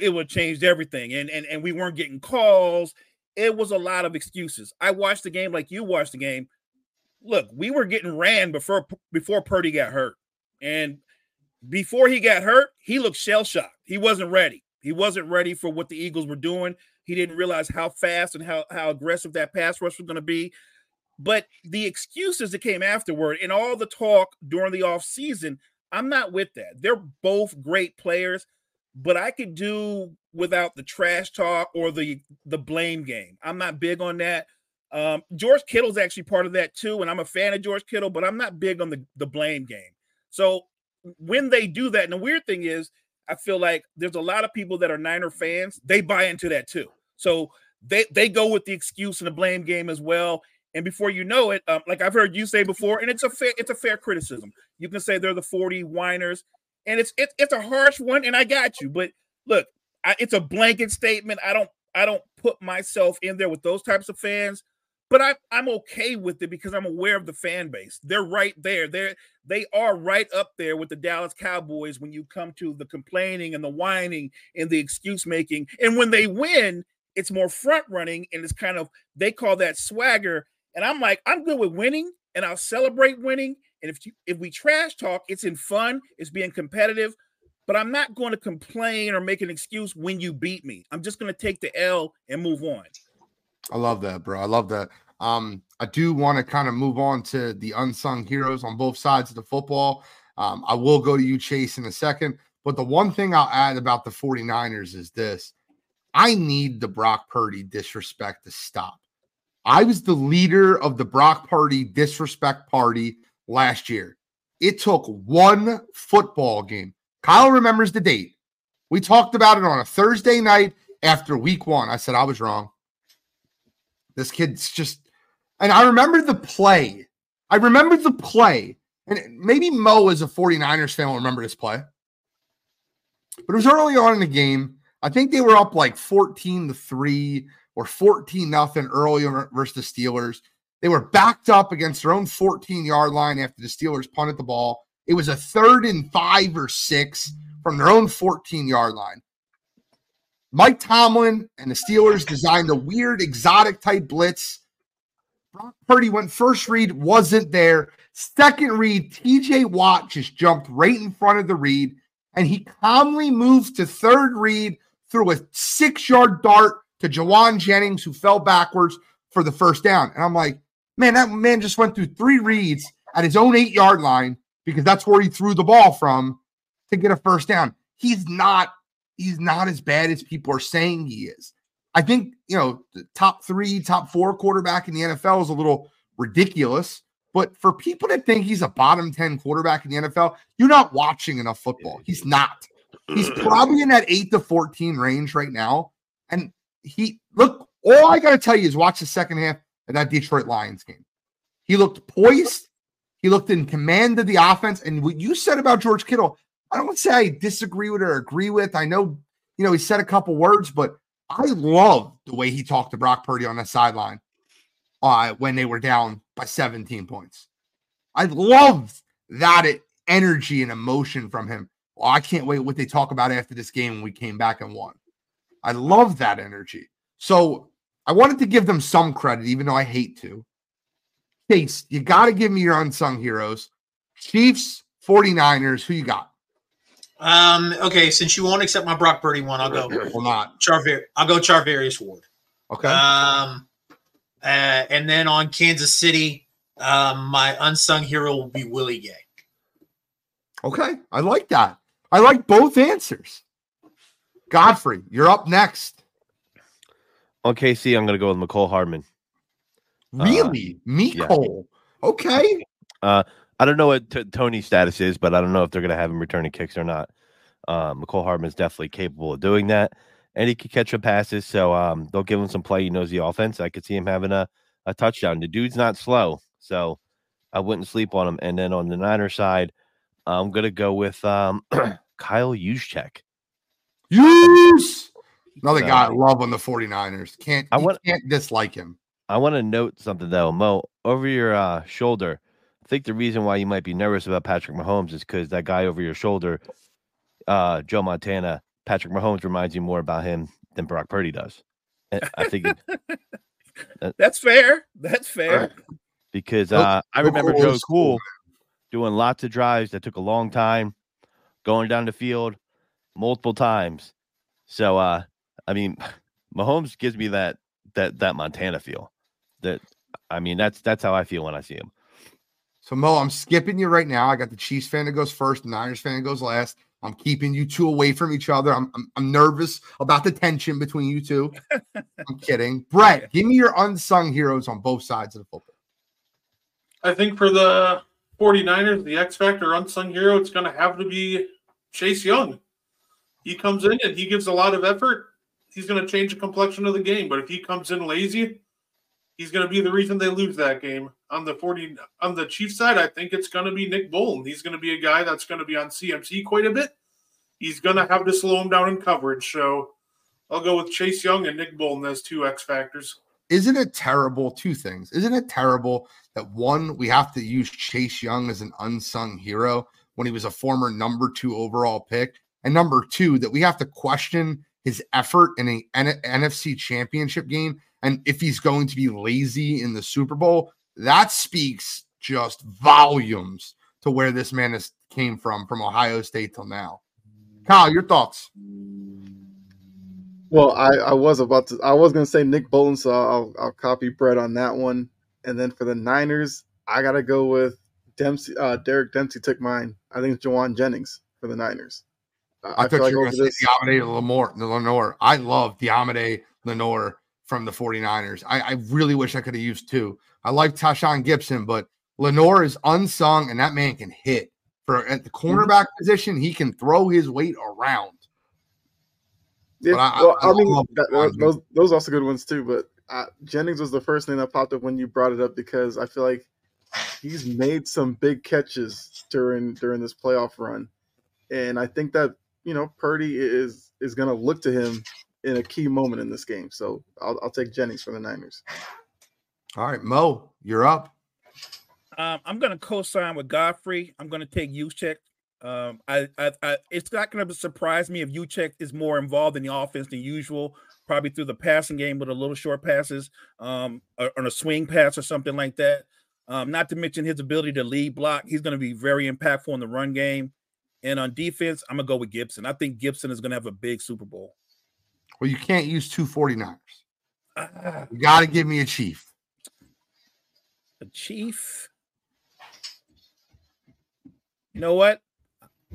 it would have changed everything, and and and we weren't getting calls. It was a lot of excuses. I watched the game like you watched the game. Look, we were getting ran before before Purdy got hurt, and before he got hurt, he looked shell shocked. He wasn't ready. He wasn't ready for what the Eagles were doing. He didn't realize how fast and how, how aggressive that pass rush was going to be. But the excuses that came afterward and all the talk during the offseason, I'm not with that. They're both great players, but I could do without the trash talk or the the blame game. I'm not big on that. Um, George Kittle's actually part of that too, and I'm a fan of George Kittle, but I'm not big on the, the blame game. So when they do that, and the weird thing is, I feel like there's a lot of people that are Niner fans, they buy into that too. So they they go with the excuse and the blame game as well. And before you know it, um, like I've heard you say before, and it's a fair it's a fair criticism. You can say they're the 40 whiners, and it's it's it's a harsh one, and I got you. But look, I, it's a blanket statement. I don't I don't put myself in there with those types of fans, but I I'm okay with it because I'm aware of the fan base. They're right there. They're they are right up there with the Dallas Cowboys when you come to the complaining and the whining and the excuse making. And when they win, it's more front running and it's kind of they call that swagger. And I'm like, I'm good with winning and I'll celebrate winning. And if you if we trash talk, it's in fun, it's being competitive, but I'm not going to complain or make an excuse when you beat me. I'm just going to take the L and move on. I love that, bro. I love that. Um, I do want to kind of move on to the unsung heroes on both sides of the football. Um, I will go to you, Chase, in a second. But the one thing I'll add about the 49ers is this I need the Brock Purdy disrespect to stop. I was the leader of the Brock Purdy disrespect party last year. It took one football game. Kyle remembers the date. We talked about it on a Thursday night after week one. I said I was wrong. This kid's just, and I remember the play. I remember the play. And maybe Mo, as a 49ers fan, will remember this play. But it was early on in the game. I think they were up like 14 to 3 or 14 nothing early versus the Steelers. They were backed up against their own 14 yard line after the Steelers punted the ball. It was a third and five or six from their own 14 yard line. Mike Tomlin and the Steelers designed a weird, exotic type blitz. Brock Purdy went first read, wasn't there. Second read, TJ Watt just jumped right in front of the read, and he calmly moved to third read through a six yard dart to Jauan Jennings, who fell backwards for the first down. And I'm like, man, that man just went through three reads at his own eight yard line because that's where he threw the ball from to get a first down. He's not he's not as bad as people are saying he is. I think, you know, the top 3, top 4 quarterback in the NFL is a little ridiculous, but for people to think he's a bottom 10 quarterback in the NFL, you're not watching enough football. He's not. He's *clears throat* probably in that 8 to 14 range right now. And he look, all I got to tell you is watch the second half of that Detroit Lions game. He looked poised. He looked in command of the offense. And what you said about George Kittle, I don't say I disagree with or agree with. I know, you know, he said a couple words, but I love the way he talked to Brock Purdy on the sideline uh, when they were down by 17 points. I love that energy and emotion from him. Well, I can't wait what they talk about after this game when we came back and won. I love that energy. So I wanted to give them some credit, even though I hate to. Chase, you got to give me your unsung heroes. Chiefs, 49ers, who you got? Um, okay, since you won't accept my Brock Purdy one, I'll go Well, not. Charver. I'll go Charvarius Ward. Okay. Um, uh, and then on Kansas City, um, my unsung hero will be Willie Gay. Okay. I like that. I like both answers. Godfrey, you're up next. On KC, I'm going to go with Mecole Hardman. Uh, Really? Me yeah. Okay. Uh, I don't know what t- Toney's status is, but I don't know if they're going to have him returning kicks or not. Uh, Mecole Hardman's definitely capable of doing that, and he can catch some passes. So um, they'll give him some play. He knows the offense. I could see him having a, a touchdown. The dude's not slow, so I wouldn't sleep on him. And then on the Niner side, I'm going to go with um, *clears throat* Kyle Juszczyk. Yes. Another So- guy I love on the 49ers. Can't I want- can't dislike him. I want to note something though, Mo. Over your uh, shoulder, I think the reason why you might be nervous about Patrick Mahomes is because that guy over your shoulder, uh, Joe Montana, Patrick Mahomes reminds you more about him than Brock Purdy does. I think it, *laughs* That's fair. That's fair. because uh, I remember Joe Cool doing lots of drives that took a long time, going down the field multiple times. So, uh, I mean, Mahomes gives me that that that Montana feel. That I mean, that's that's how I feel when I see him. So Mo, I'm skipping you right now. I got the Chiefs fan that goes first, the Niners fan that goes last. I'm keeping you two away from each other. I'm I'm, I'm nervous about the tension between you two. *laughs* I'm kidding. Brett, give me your unsung heroes on both sides of the football. I think for the 49ers, the X Factor unsung hero, it's going to have to be Chase Young. He comes in and he gives a lot of effort. He's going to change the complexion of the game. But if he comes in lazy, he's going to be the reason they lose that game. On the 40 on the Chiefs side, I think it's going to be Nick Bolton. He's going to be a guy that's going to be on CMC quite a bit. He's going to have to slow him down in coverage. So I'll go with Chase Young and Nick Bolton as two X factors. Isn't it terrible? Two things. Isn't it terrible that one, we have to use Chase Young as an unsung hero when he was a former number two overall pick? And number two, that we have to question his effort in a N- NFC championship game and if he's going to be lazy in the Super Bowl, that speaks just volumes to where this man has came from from Ohio State till now. Kyle, your thoughts? Well, I, I was about to. I was gonna say Nick Bolton, so I'll I'll copy Brett on that one. And then for the Niners, I gotta go with Dempsey. Uh, Derek Dempsey took mine. I think it's Jauan Jennings for the Niners. I, thought you were going to say Deommodore Lenoir, Lenoir. I love Deommodore Lenoir from the 49ers. I, I really wish I could have used two. I like Tashaun Gipson, but Lenoir is unsung and that man can hit. For at the cornerback position, he can throw his weight around. Yeah, But I- well, I I, mean, that- those those are also good ones too. But uh, Jennings was the first thing that popped up when you brought it up because I feel like he's made some big catches during during this playoff run, and I think that you know Purdy is is going to look to him in a key moment in this game. So I'll, I'll take Jennings for the Niners. All right, Mo, you're up. Um, I'm going to co-sign with Godfrey. I'm going to take Juszczyk. Um, I, I, I, it's not going to surprise me if Juszczyk is more involved in the offense than usual, probably through the passing game with a little short passes, um, or, on a swing pass or something like that. Um, not to mention his ability to lead block. He's going to be very impactful in the run game. And on defense, I'm to go with Gipson. I think Gipson is to have a big Super Bowl. Well, you can't use two 49ers. Ah, You got to give me a Chief. a Chief. You know what?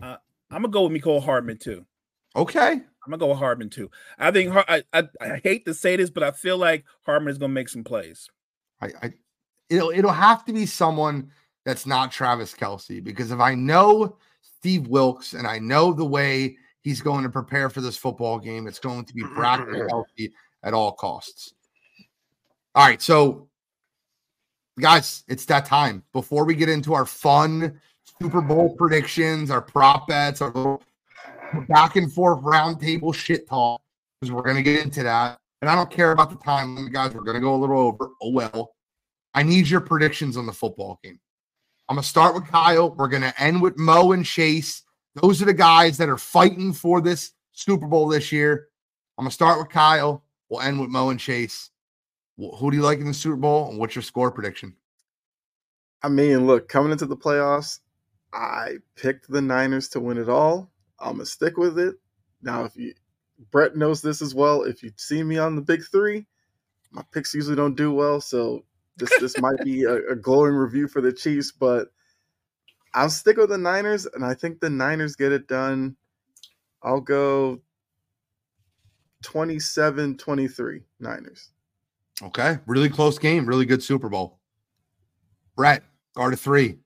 Uh, I'm to go with Mecole Hardman too. Okay. I'm gonna go with Hardman too. I think I, I I hate to say this, but I feel like Hardman is gonna make some plays. I, I it'll it'll have to be someone that's not Travis Kelce because if I know Steve Wilks and I know the way he's going to prepare for this football game, it's going to be Braxton *clears throat* Kelce at all costs. All right, so guys, it's that time. Before we get into our fun Super Bowl predictions, our prop bets, our back and forth roundtable shit talk, because we're gonna get into that. And I don't care about the time, guys. We're gonna go a little over. Oh well. I need your predictions on the football game. I'm gonna start with Kyle. We're gonna end with Mo and Chase. Those are the guys that are fighting for this Super Bowl this year. I'm gonna start with Kyle. We'll end with Mo and Chase. Who do you like in the Super Bowl, and what's your score prediction? I mean, look, coming into the playoffs, I picked the Niners to win it all. I'm gonna stick with it. Now, if you Brett knows this as well, if you see me on the big three, my picks usually don't do well, so this this might be a, a glowing review for the Chiefs, but I'll stick with the Niners, and I think the Niners get it done. I'll go 27-23 Niners. Okay, really close game, really good Super Bowl. Brett, guard of three.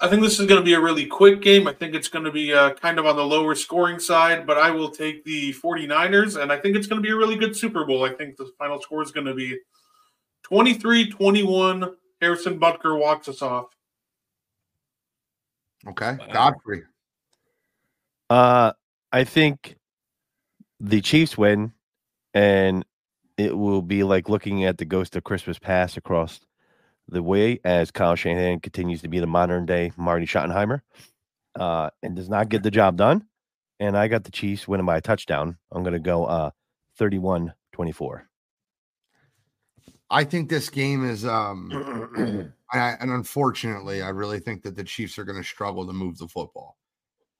I think this is going to be a really quick game. I think it's going to be uh, kind of on the lower scoring side, but I will take the 49ers, and I think it's going to be a really good Super Bowl. I think the final score is going to be 23 21. Harrison Butker walks us off. Okay, Wow. Godfrey. Uh, I think the Chiefs win, and it will be like looking at the ghost of Christmas past across the way as Kyle Shanahan continues to be the modern day Marty Schottenheimer, uh, and does not get the job done. And I got the Chiefs winning by a touchdown. I'm going to go uh 31 24. I think this game is um *clears throat* and, I, and unfortunately, I really think that the Chiefs are going to struggle to move the football.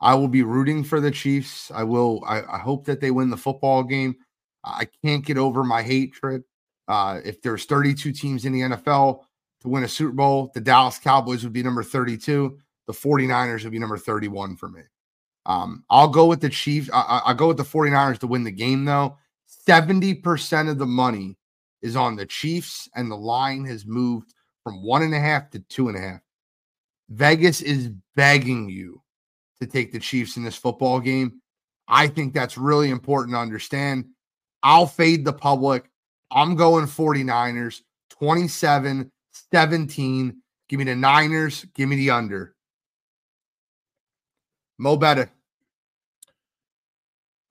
I will be rooting for the Chiefs. I will. I, I hope that they win the football game. I can't get over my hatred. Uh, if there's 32 teams in the NFL to win a Super Bowl, the Dallas Cowboys would be number 32. The 49ers would be number 31 for me. Um, I'll go with the Chiefs. I, I, I'll go with the 49ers to win the game, though. 70% of the money is on the Chiefs, and the line has moved from one and a half to two and a half. Vegas is begging you to take the Chiefs in this football game. I think that's really important to understand. I'll fade the public. I'm going 49ers 27 17. Give me the Niners. Give me the under. Mo better.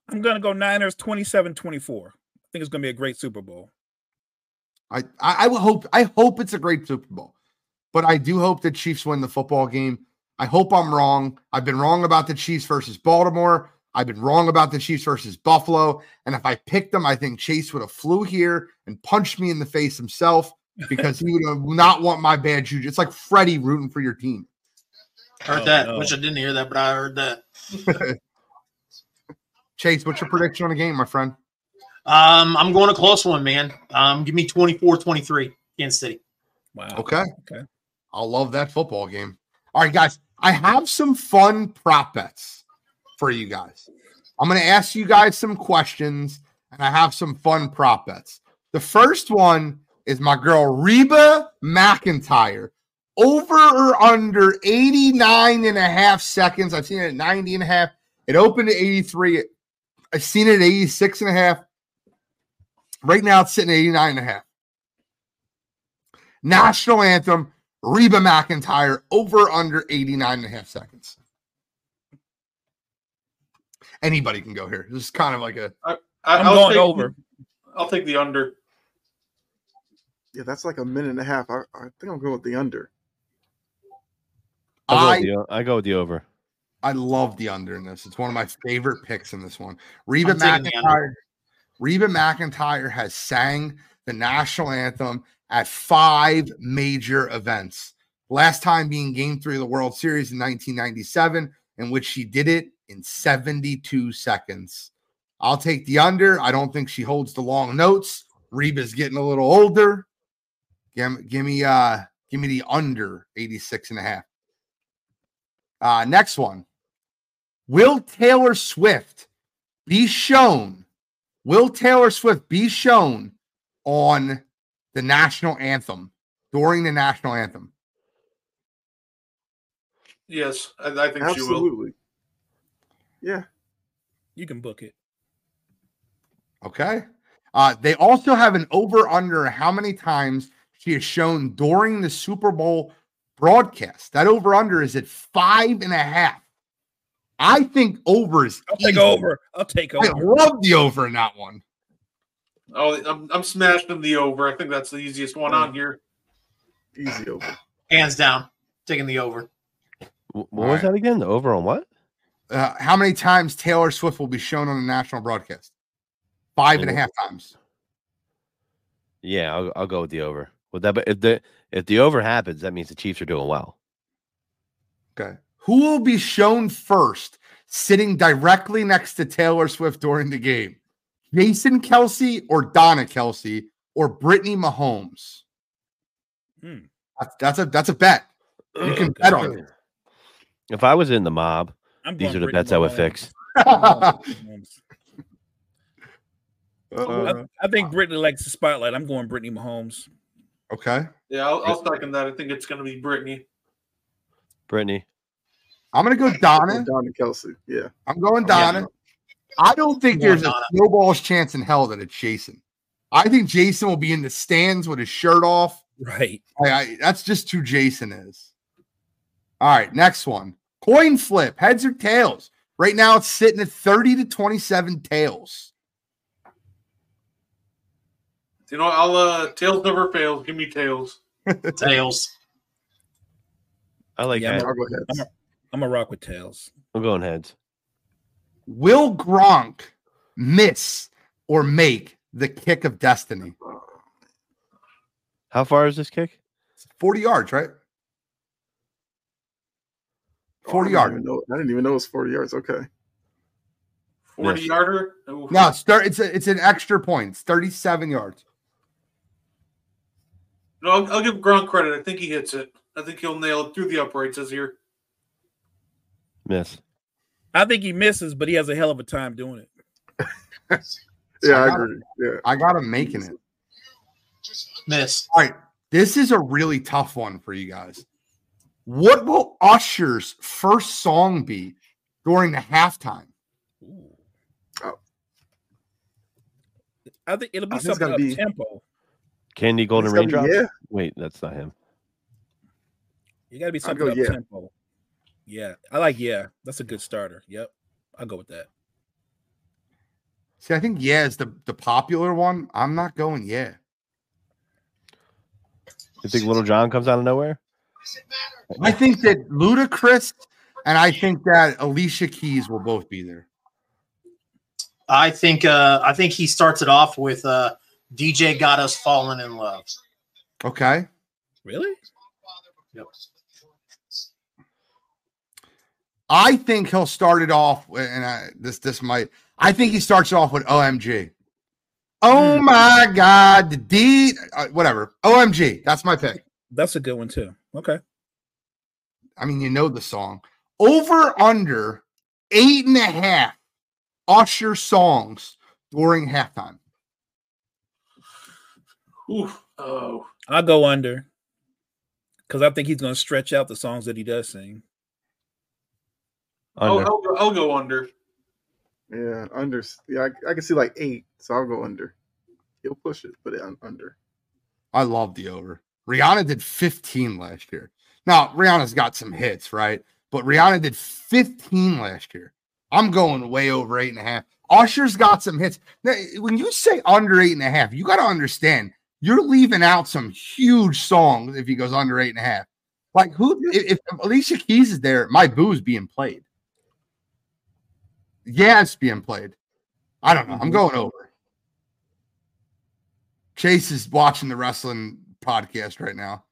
I'm gonna go Niners 27-24. I think it's gonna be a great Super Bowl. I, I I would hope I hope it's a great Super Bowl, but I do hope the Chiefs win the football game. I hope I'm wrong. I've been wrong about the Chiefs versus Baltimore. I've been wrong about the Chiefs versus Buffalo. And if I picked them, I think Chase would have flew here and punched me in the face himself because he would have not want my bad juju. It's like Freddie rooting for your team. Heard Oh, that. no. Wish I didn't hear that, but I heard that. *laughs* Chase, what's your prediction on the game, my friend? Um, I'm going a close one, man. Um, give me 24-23, Kansas City. Wow. Okay. Okay. I'll love that football game. All right, guys. I have some fun prop bets for you guys. I'm going to ask you guys some questions, and I have some fun prop bets. The first one is my girl Reba McEntire. Over or under 89 and a half seconds. I've seen it at 90 and a half. It opened at 83. I've seen it at 86 and a half. Right now, it's sitting at 89 and a half. National anthem, Reba McEntire, over under 89 and a half seconds. Anybody can go here. This is kind of like a I, I'm I'll going take- over. I'll take the under. Yeah, that's like a minute and a half. I, I think I'm going with the under. I go, I with the, o- I go with the over. I love the under in this. It's one of my favorite picks in this one. Reba I'm taking the under. McEntire. Reba McEntire has sang the national anthem at five major events. Last time being Game Three of the World Series in 1997, in which she did it in 72 seconds. I'll take the under. I don't think she holds the long notes. Reba's getting a little older. Give, give me uh give me the under 86 and a half. Uh next one. Will Taylor Swift be shown? Will Taylor Swift be shown on the national anthem during the national anthem? Yes, I, I think she will. Yeah. You can book it. Okay. Uh, they also have an over under how many times she is shown during the Super Bowl broadcast. That over under is at five and a half. I think over is. I'll take over. I'll take over. I love the over in that one. Oh, I'm, I'm smashing the over. I think that's the easiest one on here. Easy over. Hands down, taking the over. What All was right. that again? The over on what? Uh, how many times Taylor Swift will be shown on the national broadcast? Five and a half times. Yeah, I'll, I'll go with the over. With that be, if the if the over happens, that means the Chiefs are doing well. Okay. Who will be shown first sitting directly next to Taylor Swift during the game? Jason Kelce or Donna Kelce or Brittany Mahomes? Hmm. That's, that's a that's a bet. You can bet on it. If I was in the mob, I'm these are the Brittany bets I would fix. I'm going Brittany Mahomes. *laughs* Uh, I, I think Brittany likes the spotlight. I'm going Brittany Mahomes. okay. Yeah, I'll, I'll second that. I think it's going to be Brittany. Brittany. I'm gonna go Donna. Donna Kelce. Yeah. I'm going Yeah. Donna. I don't think Going there's a snowball's chance in hell that it's Jason. I think Jason will be in the stands with his shirt off. Right. I, I, that's just who Jason is. All right, next one. Coin flip, heads or tails. Right now it's sitting at 30 to 27 tails. You know, I'll uh tails never fails. Give me tails. *laughs* Tails. I like Yeah, heads. I'll go ahead. I'm a rock with tails. I'm going heads. Will Gronk miss or make the kick of destiny? How far is this kick? It's 40 yards, right? 40 Oh, I didn't yard. even know- I didn't even know it was 40 yards. Okay. 40 Yes. yarder. No, it's, thir- it's, a, it's an extra point. It's 37 yards. No, I'll, I'll give Gronk credit. I think he hits it. I think he'll nail it through the uprights this year. Miss. I think he misses, but he has a hell of a time doing it. *laughs* Yeah, I I got agree. Yeah. I got him making it. Miss. All right. This is a really tough one for you guys. What will Usher's first song be during the halftime? Oh. I think it'll be think something gotta up be- tempo. Candy Golden It's gotta be Raindrops? Yeah. Wait, that's not him. You got to be something go up yeah. tempo. Yeah, I like yeah. That's a good starter. Yep, I'll go with that. See, I think yeah is the, the popular one. I'm not going yeah. You think Lil Jon comes out of nowhere? I think that Ludacris and I think that Alicia Keys will both be there. I think uh I think he starts it off with uh DJ got us falling in love. Okay. Really? Yep. I think he'll start it off, and I, this this might. I think he starts off with OMG. Oh Hmm. my God, the D, uh, whatever. OMG, that's my pick. That's a good one too. Okay. I mean, you know the song. Over under eight and a half Usher songs during halftime. Ooh. Oh. I'll go under because I think he's going to stretch out the songs that he does sing. I'll, I'll, go- I'll go under. Yeah. Under. Yeah. I, I can see like eight. So I'll go under. He'll push it, but I'm under. I love the over. Rihanna did 15 last year. Now, Rihanna's got some hits, right? But Rihanna did 15 last year. I'm going way over eight and a half. Usher's got some hits. Now, when you say under eight and a half, you got to understand you're leaving out some huge songs if he goes under eight and a half. Like who? If, if Alicia Keys is there, my boo's being played. Yeah, it's being played. I don't know. I'm mm-hmm. going over. Chase is watching the wrestling podcast right now.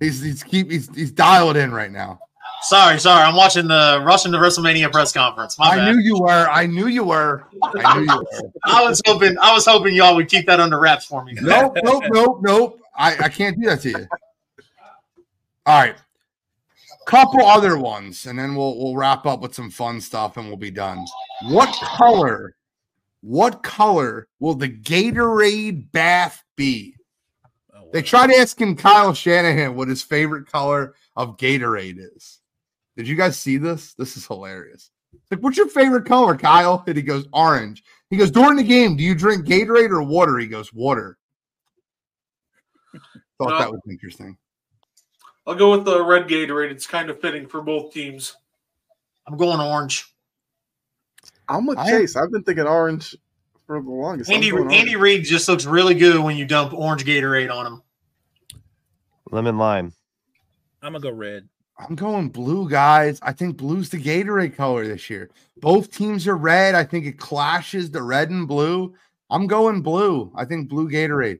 He's he's keep he's he's dialed in right now. Sorry, sorry. I'm watching the Russian the WrestleMania press conference. My I bad. knew you were. I knew you were. I knew you were. *laughs* I was hoping I was hoping y'all would keep that under wraps for me. Nope, nope, nope, nope. I, I can't do that to you. All right. Couple other ones, and then we'll we'll wrap up with some fun stuff and we'll be done. What color? What color will the Gatorade bath be? Oh, They tried asking Kyle Shanahan what his favorite color of Gatorade is. Did you guys see this? This is hilarious. Like, what's your favorite color, Kyle? And he goes, orange. He goes, during the game, do you drink Gatorade or water? He goes, water. *laughs* Thought No. that was interesting. I'll go with the red Gatorade. It's kind of fitting for both teams. I'm going orange. I'm with I- Chase. I've been thinking orange for the longest. Andy Andy. Reid just looks really good when you dump orange Gatorade on him. Lemon lime. I'm gonna go red. I'm going blue, guys. I think blue's the Gatorade color this year. Both teams are red. I think it clashes the red and blue. I'm going blue. I think blue Gatorade.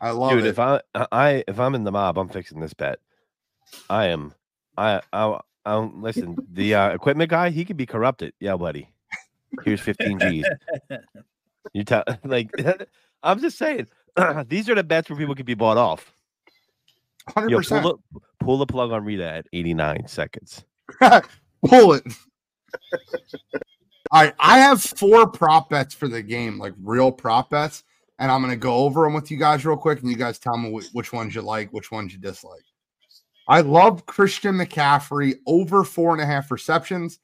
I love Dude, it. if I I if I'm in the mob, I'm fixing this bet. I am. I I I don't listen. The uh, equipment guy, he could be corrupted. Yeah, buddy. Here's 15 G's. You tell *laughs* like *laughs* I'm just saying. *clears throat* these are the bets where people can be bought off. Yo, 100%. pull, the, pull the plug on Reba at 89 seconds. *laughs* Pull it. All right, I have four prop bets for the game, like real prop bets, and I'm going to go over them with you guys real quick, and you guys tell me wh- which ones you like, which ones you dislike. I love Christian McCaffrey over four and a half receptions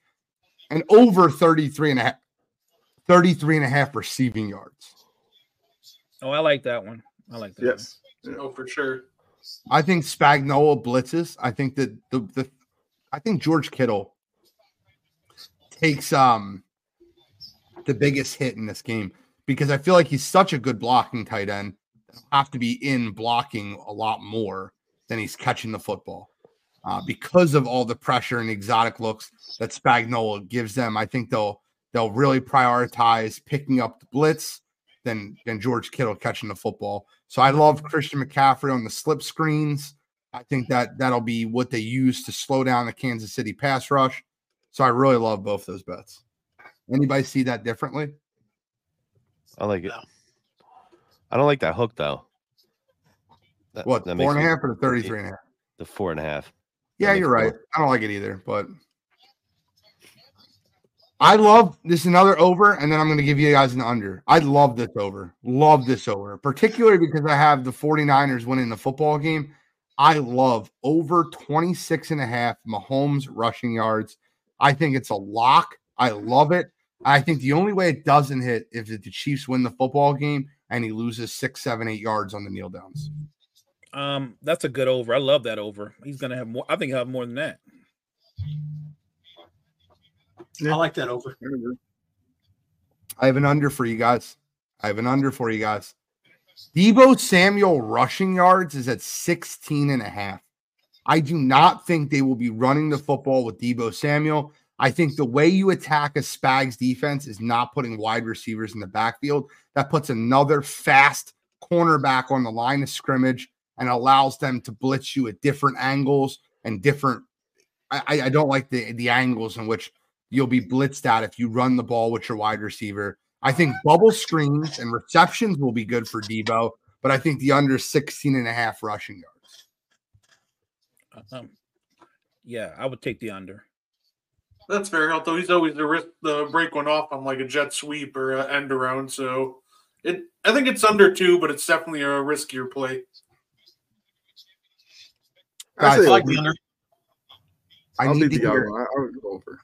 and over 33 and a half, 33 and a half receiving yards. Oh, I like that one. I like that. one. Yes. Oh, for sure. I think Spagnuolo blitzes. I think that the the I think George Kittle takes um the biggest hit in this game because I feel like he's such a good blocking tight end. Have to be in blocking a lot more than he's catching the football. Uh, because of all the pressure and exotic looks that Spagnuolo gives them, I think they'll they'll really prioritize picking up the blitz than than George Kittle catching the football. So I love Christian McCaffrey on the slip screens. I think that that'll be what they use to slow down the Kansas City pass rush. So I really love both those bets. Anybody see that differently? I like it. I don't like that hook though. That, What, that four and a half or the 33 and a half? The four and a half. Yeah, you're right. I don't like it either, but I love this another over, and then I'm going to give you guys an under. I love this over. Love this over, particularly because I have the 49ers winning the football game. I love over 26 and a half Mahomes rushing yards. I think it's a lock. I love it. I think the only way it doesn't hit is if the Chiefs win the football game and he loses six, seven, eight yards on the kneel downs. Um, that's a good over. I love that over. He's gonna have more. I think he'll have more than that. Yeah. I like that over. I have an under for you guys. I have an under for you guys. Deebo Samuel rushing yards is at 16 and a half. I do not think they will be running the football with Deebo Samuel. I think the way you attack a Spags defense is not putting wide receivers in the backfield. That puts another fast cornerback on the line of scrimmage and allows them to blitz you at different angles and different. I, I- don't like the, the angles in which you'll be blitzed at if you run the ball with your wide receiver. I think bubble screens and receptions will be good for Deebo, but I think the under 16 and a half rushing yards. Um, yeah, I would take the under. That's fair. Although he's always the risk the break one off on like a jet sweep or a end around. So it I think it's under two, but it's definitely a riskier play. I Guys, say I like the under. I I'll need to the hear other. I, I would go over.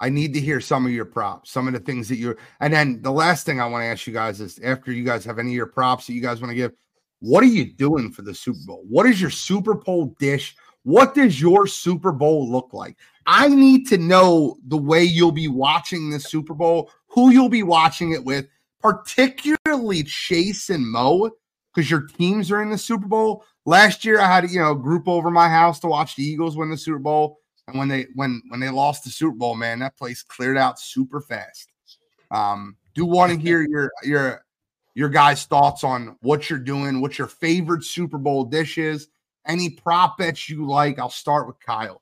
I need to hear some of your props, some of the things that you're and then the last thing I want to ask you guys is after you guys have any of your props that you guys want to give, what are you doing for the Super Bowl? What is your Super Bowl dish? What does your Super Bowl look like? I need to know the way you'll be watching the Super Bowl, who you'll be watching it with, particularly Chase and Mo, because your teams are in the Super Bowl. Last year, I had you know a group over my house to watch the Eagles win the Super Bowl, and when they when when they lost the Super Bowl, man, that place cleared out super fast. Um, do want to *laughs* hear your your your guys' thoughts on what you're doing, what your favorite Super Bowl dish is, any prop bets you like. I'll start with Kyle.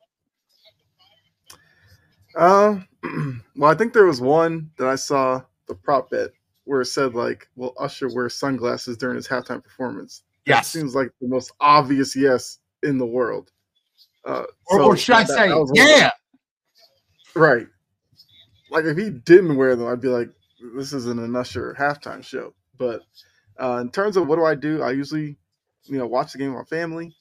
Uh, *clears throat* well, I think there was one that I saw the prop bet where it said like, "Will Usher wear sunglasses during his halftime performance?" That seems like the most obvious yes in the world. Uh, Or, so or should I that- say, that yeah? right? Like if he didn't wear them, I'd be like, "This isn't an Usher halftime show." But uh, in terms of what do I do, I usually, you know, watch the game with my family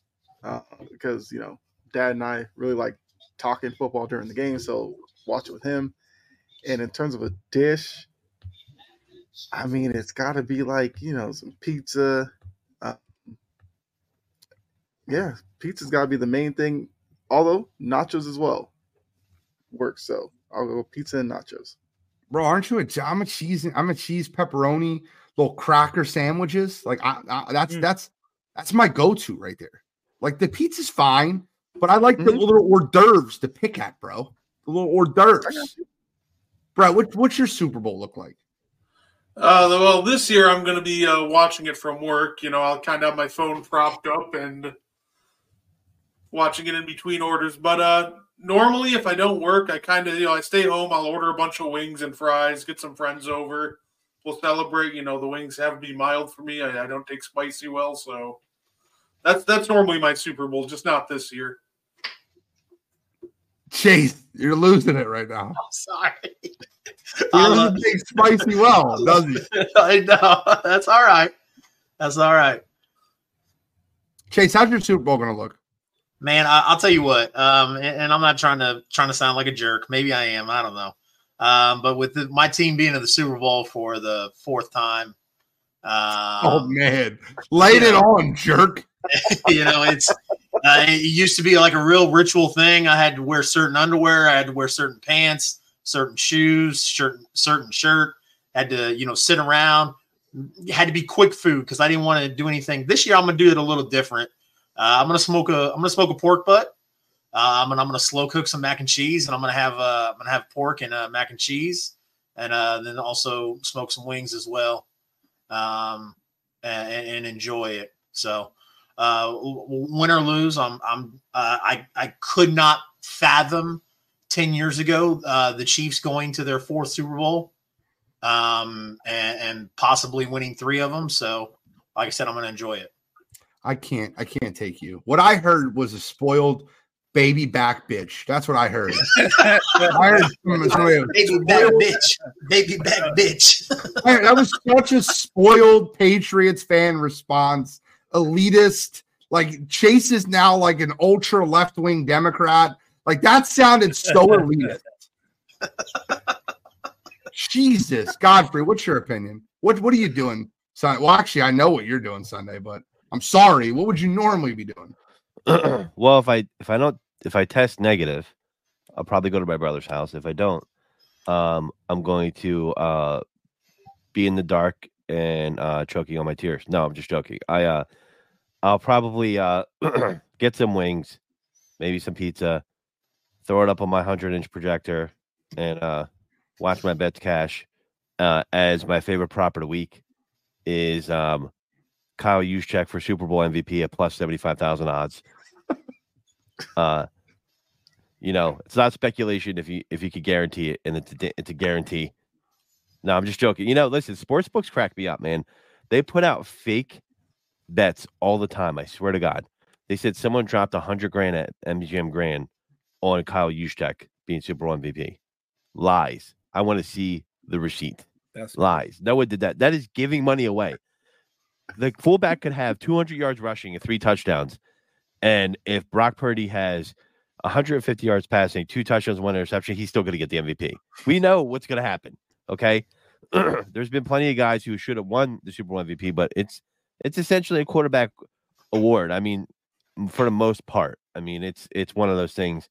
uh, because you know, Dad and I really like talking football during the game, so watch it with him. And in terms of a dish, I mean, it's got to be like you know some pizza. Uh, yeah, pizza's got to be the main thing. Although nachos as well works, so I'll go pizza and nachos. Bro, aren't you a? I'm a cheese. I'm a cheese pepperoni little cracker sandwiches. Like I, I that's Mm. that's that's my go-to right there. Like the pizza's fine, but I like the Mhm. little hors d'oeuvres to pick at, bro. The little hors d'oeuvres. Bro, what, what's your Super Bowl look like? Uh, well, this year I'm going to be uh, watching it from work. You know, I'll kind of have my phone propped up and watching it in between orders. But uh, normally, if I don't work, I kind of, you know, I stay home. I'll order a bunch of wings and fries, get some friends over. We'll celebrate. You know, the wings have to be mild for me. I, I don't take spicy well, so that's that's normally my Super Bowl, just not this year. Chase, you're losing it right now. *laughs* I'm sorry. He doesn't take spicy well, *laughs* does he? I know. That's all right. That's all right. Chase, how's your Super Bowl gonna look? Man, I, I'll tell you what. Um, and, and I'm not trying to trying to sound like a jerk. Maybe I am. I don't know. Um, but with the, my team being in the Super Bowl for the fourth time, oh um, man, laid it on, jerk. *laughs* you know, it's uh, it used to be like a real ritual thing. I had to wear certain underwear. I had to wear certain pants, certain shoes, certain certain shirt. Had to you know sit around. Had to be quick food because I didn't want to do anything. This year I'm gonna do it a little different. Uh, I'm gonna smoke a I'm gonna smoke a pork butt. Um, and I'm gonna slow cook some mac and cheese, and I'm gonna have uh, I'm gonna have pork and uh, mac and cheese, and uh, then also smoke some wings as well, um, and, and enjoy it. So, uh, win or lose, I'm I'm uh, I I could not fathom ten years ago uh, the Chiefs going to their fourth Super Bowl, um, and, and possibly winning three of them. So, like I said, I'm gonna enjoy it. I can't. I can't take you. What I heard was a spoiled baby back bitch. That's what I heard. *laughs* I heard *laughs* Baby back bitch, baby back bitch. *laughs* That was such a spoiled Patriots fan response. Elitist. Like Chase is now like an ultra left wing Democrat. Like that sounded so *laughs* elitist. Jesus, Godfrey, what's your opinion? What What are you doing Sunday? Well, actually, I know what you're doing Sunday, but I'm sorry. What would you normally be doing? *clears throat* well, if I if I don't if I test negative, I'll probably go to my brother's house. If I don't, um, I'm going to uh be in the dark and uh choking on my tears. No, I'm just joking. I uh I'll probably uh *clears throat* get some wings, maybe some pizza, throw it up on my hundred inch projector, and uh watch my bets cash. Uh, as my favorite prop of the week is um Kyle Juszczyk for Super Bowl MVP at plus seventy five thousand odds. uh, you know, it's not speculation if you if you could guarantee it, and it's a, it's a guarantee. No, I'm just joking. You know, listen, sports books crack me up, man. They put out fake bets all the time. I swear to God. They said someone dropped a hundred grand at MGM Grand on Kyle Juszczyk being Super Bowl MVP. Lies. I want to see the receipt. That's Lies. No one did that. That is giving money away. The fullback could have 200 yards rushing and three touchdowns. And if Brock Purdy has 150 yards passing, two touchdowns, one interception, he's still going to get the MVP. We know what's going to happen. Okay. *clears throat* There's been plenty of guys who should have won the Super Bowl MVP, but it's it's essentially a quarterback award. I mean, for the most part. I mean, it's it's one of those things.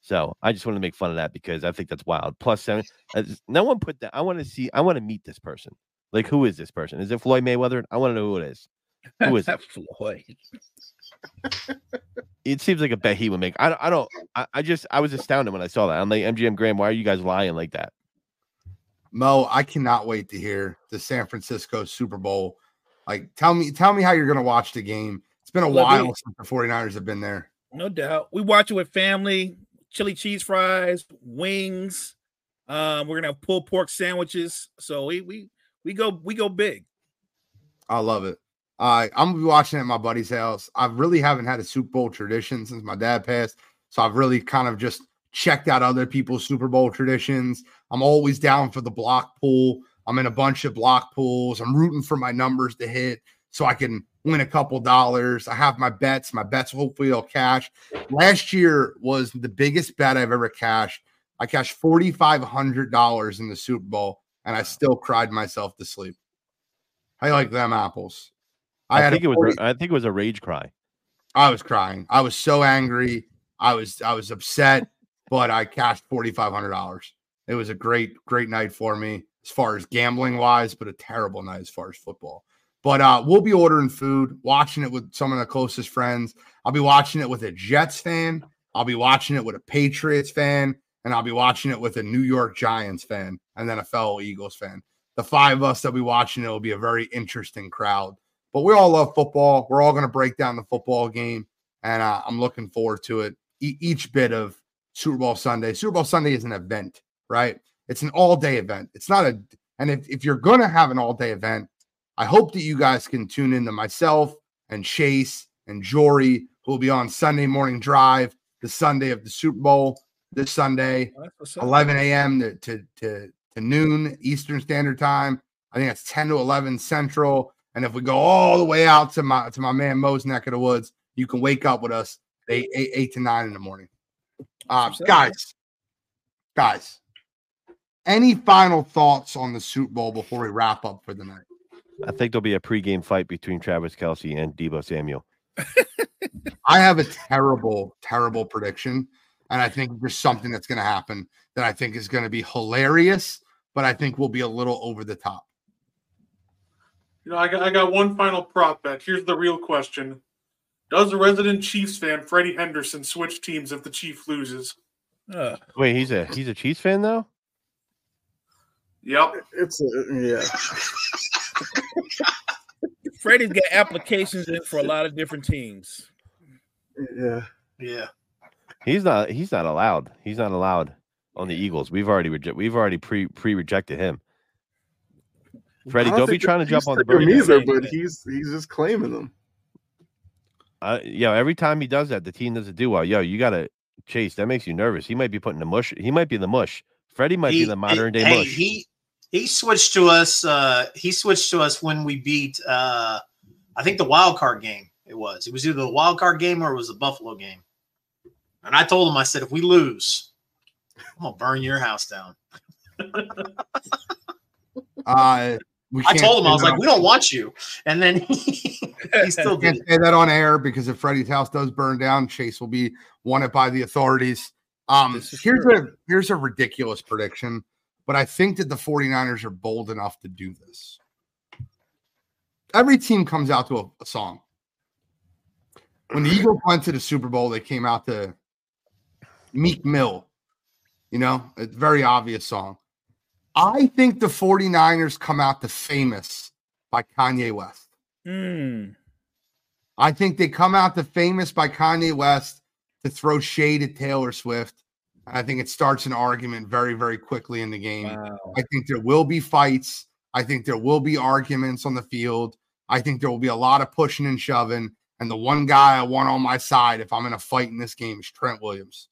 So I just want to make fun of that because I think that's wild. Plus seven. as- No one put that. I want to see. I want to meet this person. Like, who is this person? Is it Floyd Mayweather? I want to know who it is. Who is it? *laughs* Floyd? *laughs* It seems like a bet he would make. I don't. I don't. I, I just. I was astounded when I saw that. I'm like, MGM Grand, why are you guys lying like that? Mo, I cannot wait to hear the San Francisco Super Bowl. Like, tell me, tell me how you're going to watch the game. It's been a Look, we- while since the 49ers have been there. No doubt. We watch it with family, chili cheese fries, wings. Um, we're gonna have pulled pork sandwiches. So we we we go we go big. I love it. Uh, I'm gonna be watching at my buddy's house. I really haven't had a Super Bowl tradition since my dad passed, so I've really kind of just checked out other people's Super Bowl traditions. I'm always down for the block pool. I'm in a bunch of block pools. I'm rooting for my numbers to hit so I can win a couple dollars. I have my bets. My bets hopefully I'll cash. Last year was the biggest bet I've ever cashed. I cashed forty five hundred dollars in the Super Bowl, and I still cried myself to sleep. I like them apples? I, a think it was. I think it was a rage cry. I was crying. I was so angry. I was I was upset, but I cashed forty five hundred dollars. It was a great great night for me as far as gambling wise, but a terrible night as far as football. But uh, we'll be ordering food, watching it with some of the closest friends. I'll be watching it with a Jets fan. I'll be watching it with a Patriots fan, and I'll be watching it with a New York Giants fan, and then a fellow Eagles fan. The five of us that will be watching it will be a very interesting crowd. But we all love football. We're all going to break down the football game, and uh, I'm looking forward to it. E- each bit of Super Bowl Sunday. Super Bowl Sunday is an event, right? It's an all day event. It's not a, and if, if you're going to have an all day event, I hope that you guys can tune in to myself and Chase and Jory, who will be on Sunday morning drive, the Sunday of the Super Bowl this Sunday. That's what's up. 11 a.m. To, to, to, to noon Eastern Standard Time. I think that's 10 to 11 Central. And if we go all the way out to my to my man Mo's neck of the woods, you can wake up with us eight, eight to nine in the morning. Uh, guys, guys, any final thoughts on the Super Bowl before we wrap up for the night? I think there'll be a pregame fight between Travis Kelce and Deebo Samuel. *laughs* I have a terrible, terrible prediction. And I think there's something that's going to happen that I think is going to be hilarious, but I think will be a little over the top. You know, I got I got one final prop bet. Here's the real question: Does the resident Chiefs fan Freddie Henderson switch teams if the Chief loses? Uh, Wait, he's a he's a Chiefs fan though. Yep. It's a, yeah. *laughs* Freddie's got applications in for a lot of different teams. Yeah. Yeah. He's not. He's not allowed. He's not allowed on the Eagles. We've already reject. We've already pre pre rejected him. Freddie, I don't be trying to jump on the took bird. either, but he's he's just claiming them. Uh, yo, every time he does that, the team doesn't do well. Yo, you gotta chase. That makes you nervous. He might be putting the mush. He might be the mush. Freddie might be the modern day hey, mush. He he switched to us. Uh, he switched to us when we beat. Uh, I think the wild card game. It was. It was either the wild card game or it was the Buffalo game. And I told him, I said, if we lose, I'm gonna burn your house down. *laughs* Uh, we I told him, I was like, we don't want you. And then *laughs* he, he *laughs* still can't say that on air because if Freddie's house does burn down, Chase will be wanted by the authorities. Um, here's true. a here's a ridiculous prediction, but I think that the 49ers are bold enough to do this. Every team comes out to a, a song. When the Eagles went to the Super Bowl, they came out to Meek Mill. You know, a very obvious song. I think the 49ers come out to famous by Kanye West. Hmm. I think they come out to famous by Kanye West to throw shade at Taylor Swift. I think it starts an argument very, very quickly in the game. Wow. I think there will be fights. I think there will be arguments on the field. I think there will be a lot of pushing and shoving. And the one guy I want on my side, if I'm in a fight in this game, is Trent Williams.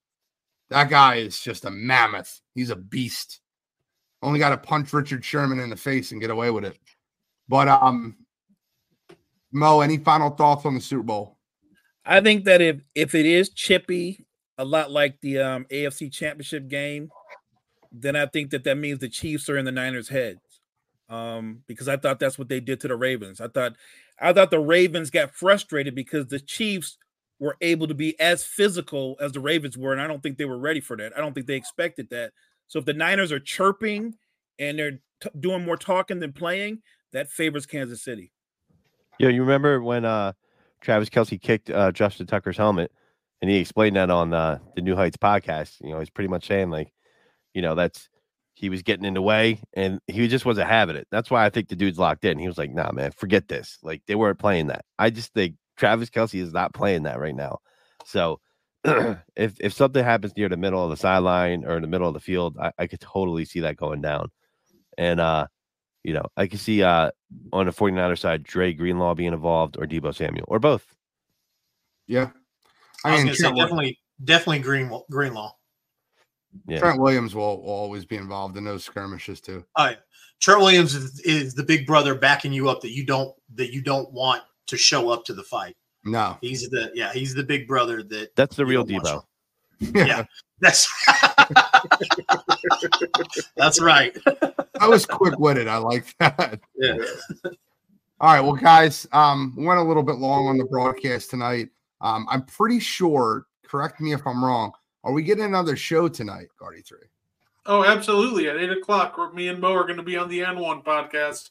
That guy is just a mammoth. He's a beast. Only got to punch Richard Sherman in the face and get away with it. But um, Mo, any final thoughts on the Super Bowl? I think that if if it is chippy, a lot like the um, AFC Championship game, then I think that that means the Chiefs are in the Niners' heads. Um, because I thought that's what they did to the Ravens. I thought I thought the Ravens got frustrated because the Chiefs were able to be as physical as the Ravens were, and I don't think they were ready for that. I don't think they expected that. So if the Niners are chirping and they're t- doing more talking than playing, that favors Kansas City. Yeah, you remember when uh Travis Kelce kicked uh Justin Tucker's helmet and he explained that on uh, the New Heights podcast. You know, he's pretty much saying like, you know, that's he was getting in the way and he just wasn't having it. That's why I think the dude's locked in. He was like, nah, man, forget this. Like they weren't playing that. I just think Travis Kelce is not playing that right now. So *clears throat* if if something happens near the middle of the sideline or in the middle of the field, I, I could totally see that going down. And uh, you know, I can see uh on the 49er side, Dre Greenlaw being involved or Deebo Samuel or both. Yeah. I, I was mean, gonna say Trent, definitely, definitely Green Greenlaw. Yeah. Trent Williams will, will always be involved in those skirmishes too. All right, Trent Williams is, is the big brother backing you up that you don't that you don't want to show up to the fight. No. He's the yeah, he's the big brother that That's the real don't Deebo. Yeah, *laughs* that's *laughs* that's right. I was quick witted. I like that. Yeah. All right. Well, guys, um, went a little bit long on the broadcast tonight. Um, I'm pretty sure, correct me if I'm wrong. Are we getting another show tonight, Guardy 3? Oh, absolutely. At eight o'clock, me and Mo are going to be on the N1 podcast.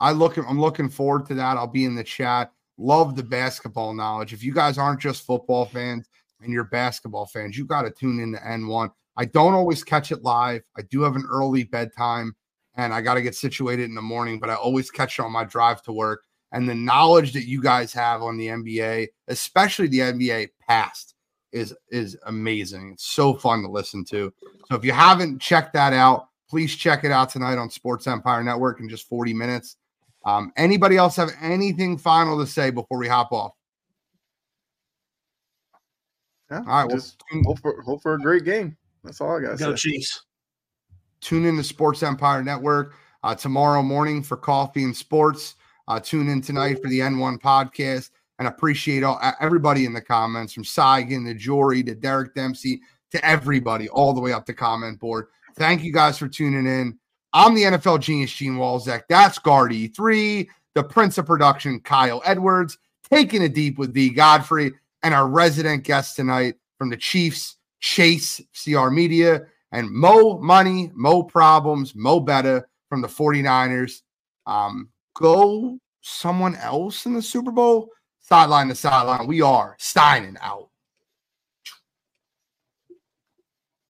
I look I'm looking forward to that. I'll be in the chat. Love the basketball knowledge. If you guys aren't just football fans and you're basketball fans, you got to tune in to N1. I don't always catch it live. I do have an early bedtime and I got to get situated in the morning, but I always catch it on my drive to work. And the knowledge that you guys have on the NBA, especially the NBA past, is is amazing. It's so fun to listen to. So if you haven't checked that out, please check it out tonight on Sports Empire Network in just 40 minutes. Um, anybody else have anything final to say before we hop off? Yeah, All right, well, just hope for hope for a great game. That's all I got. Go say. Chiefs. tune in to Sports Empire Network uh, tomorrow morning for coffee and sports. Uh, tune in tonight for the N1 podcast and appreciate all everybody in the comments from Saigon to Jory to Derek Dempsey to everybody all the way up the comment board. Thank you guys for tuning in. I'm the NFL genius Gene Walzek. That's Guardy three, the Prince of Production Kyle Edwards, taking it deep with D Godfrey, and our resident guest tonight from the Chiefs, Chase CR Media, and Mo Money, Mo Problems, Mo Better from the 49ers. Um, go someone else in the Super Bowl. Sideline to sideline. We are Steinen out.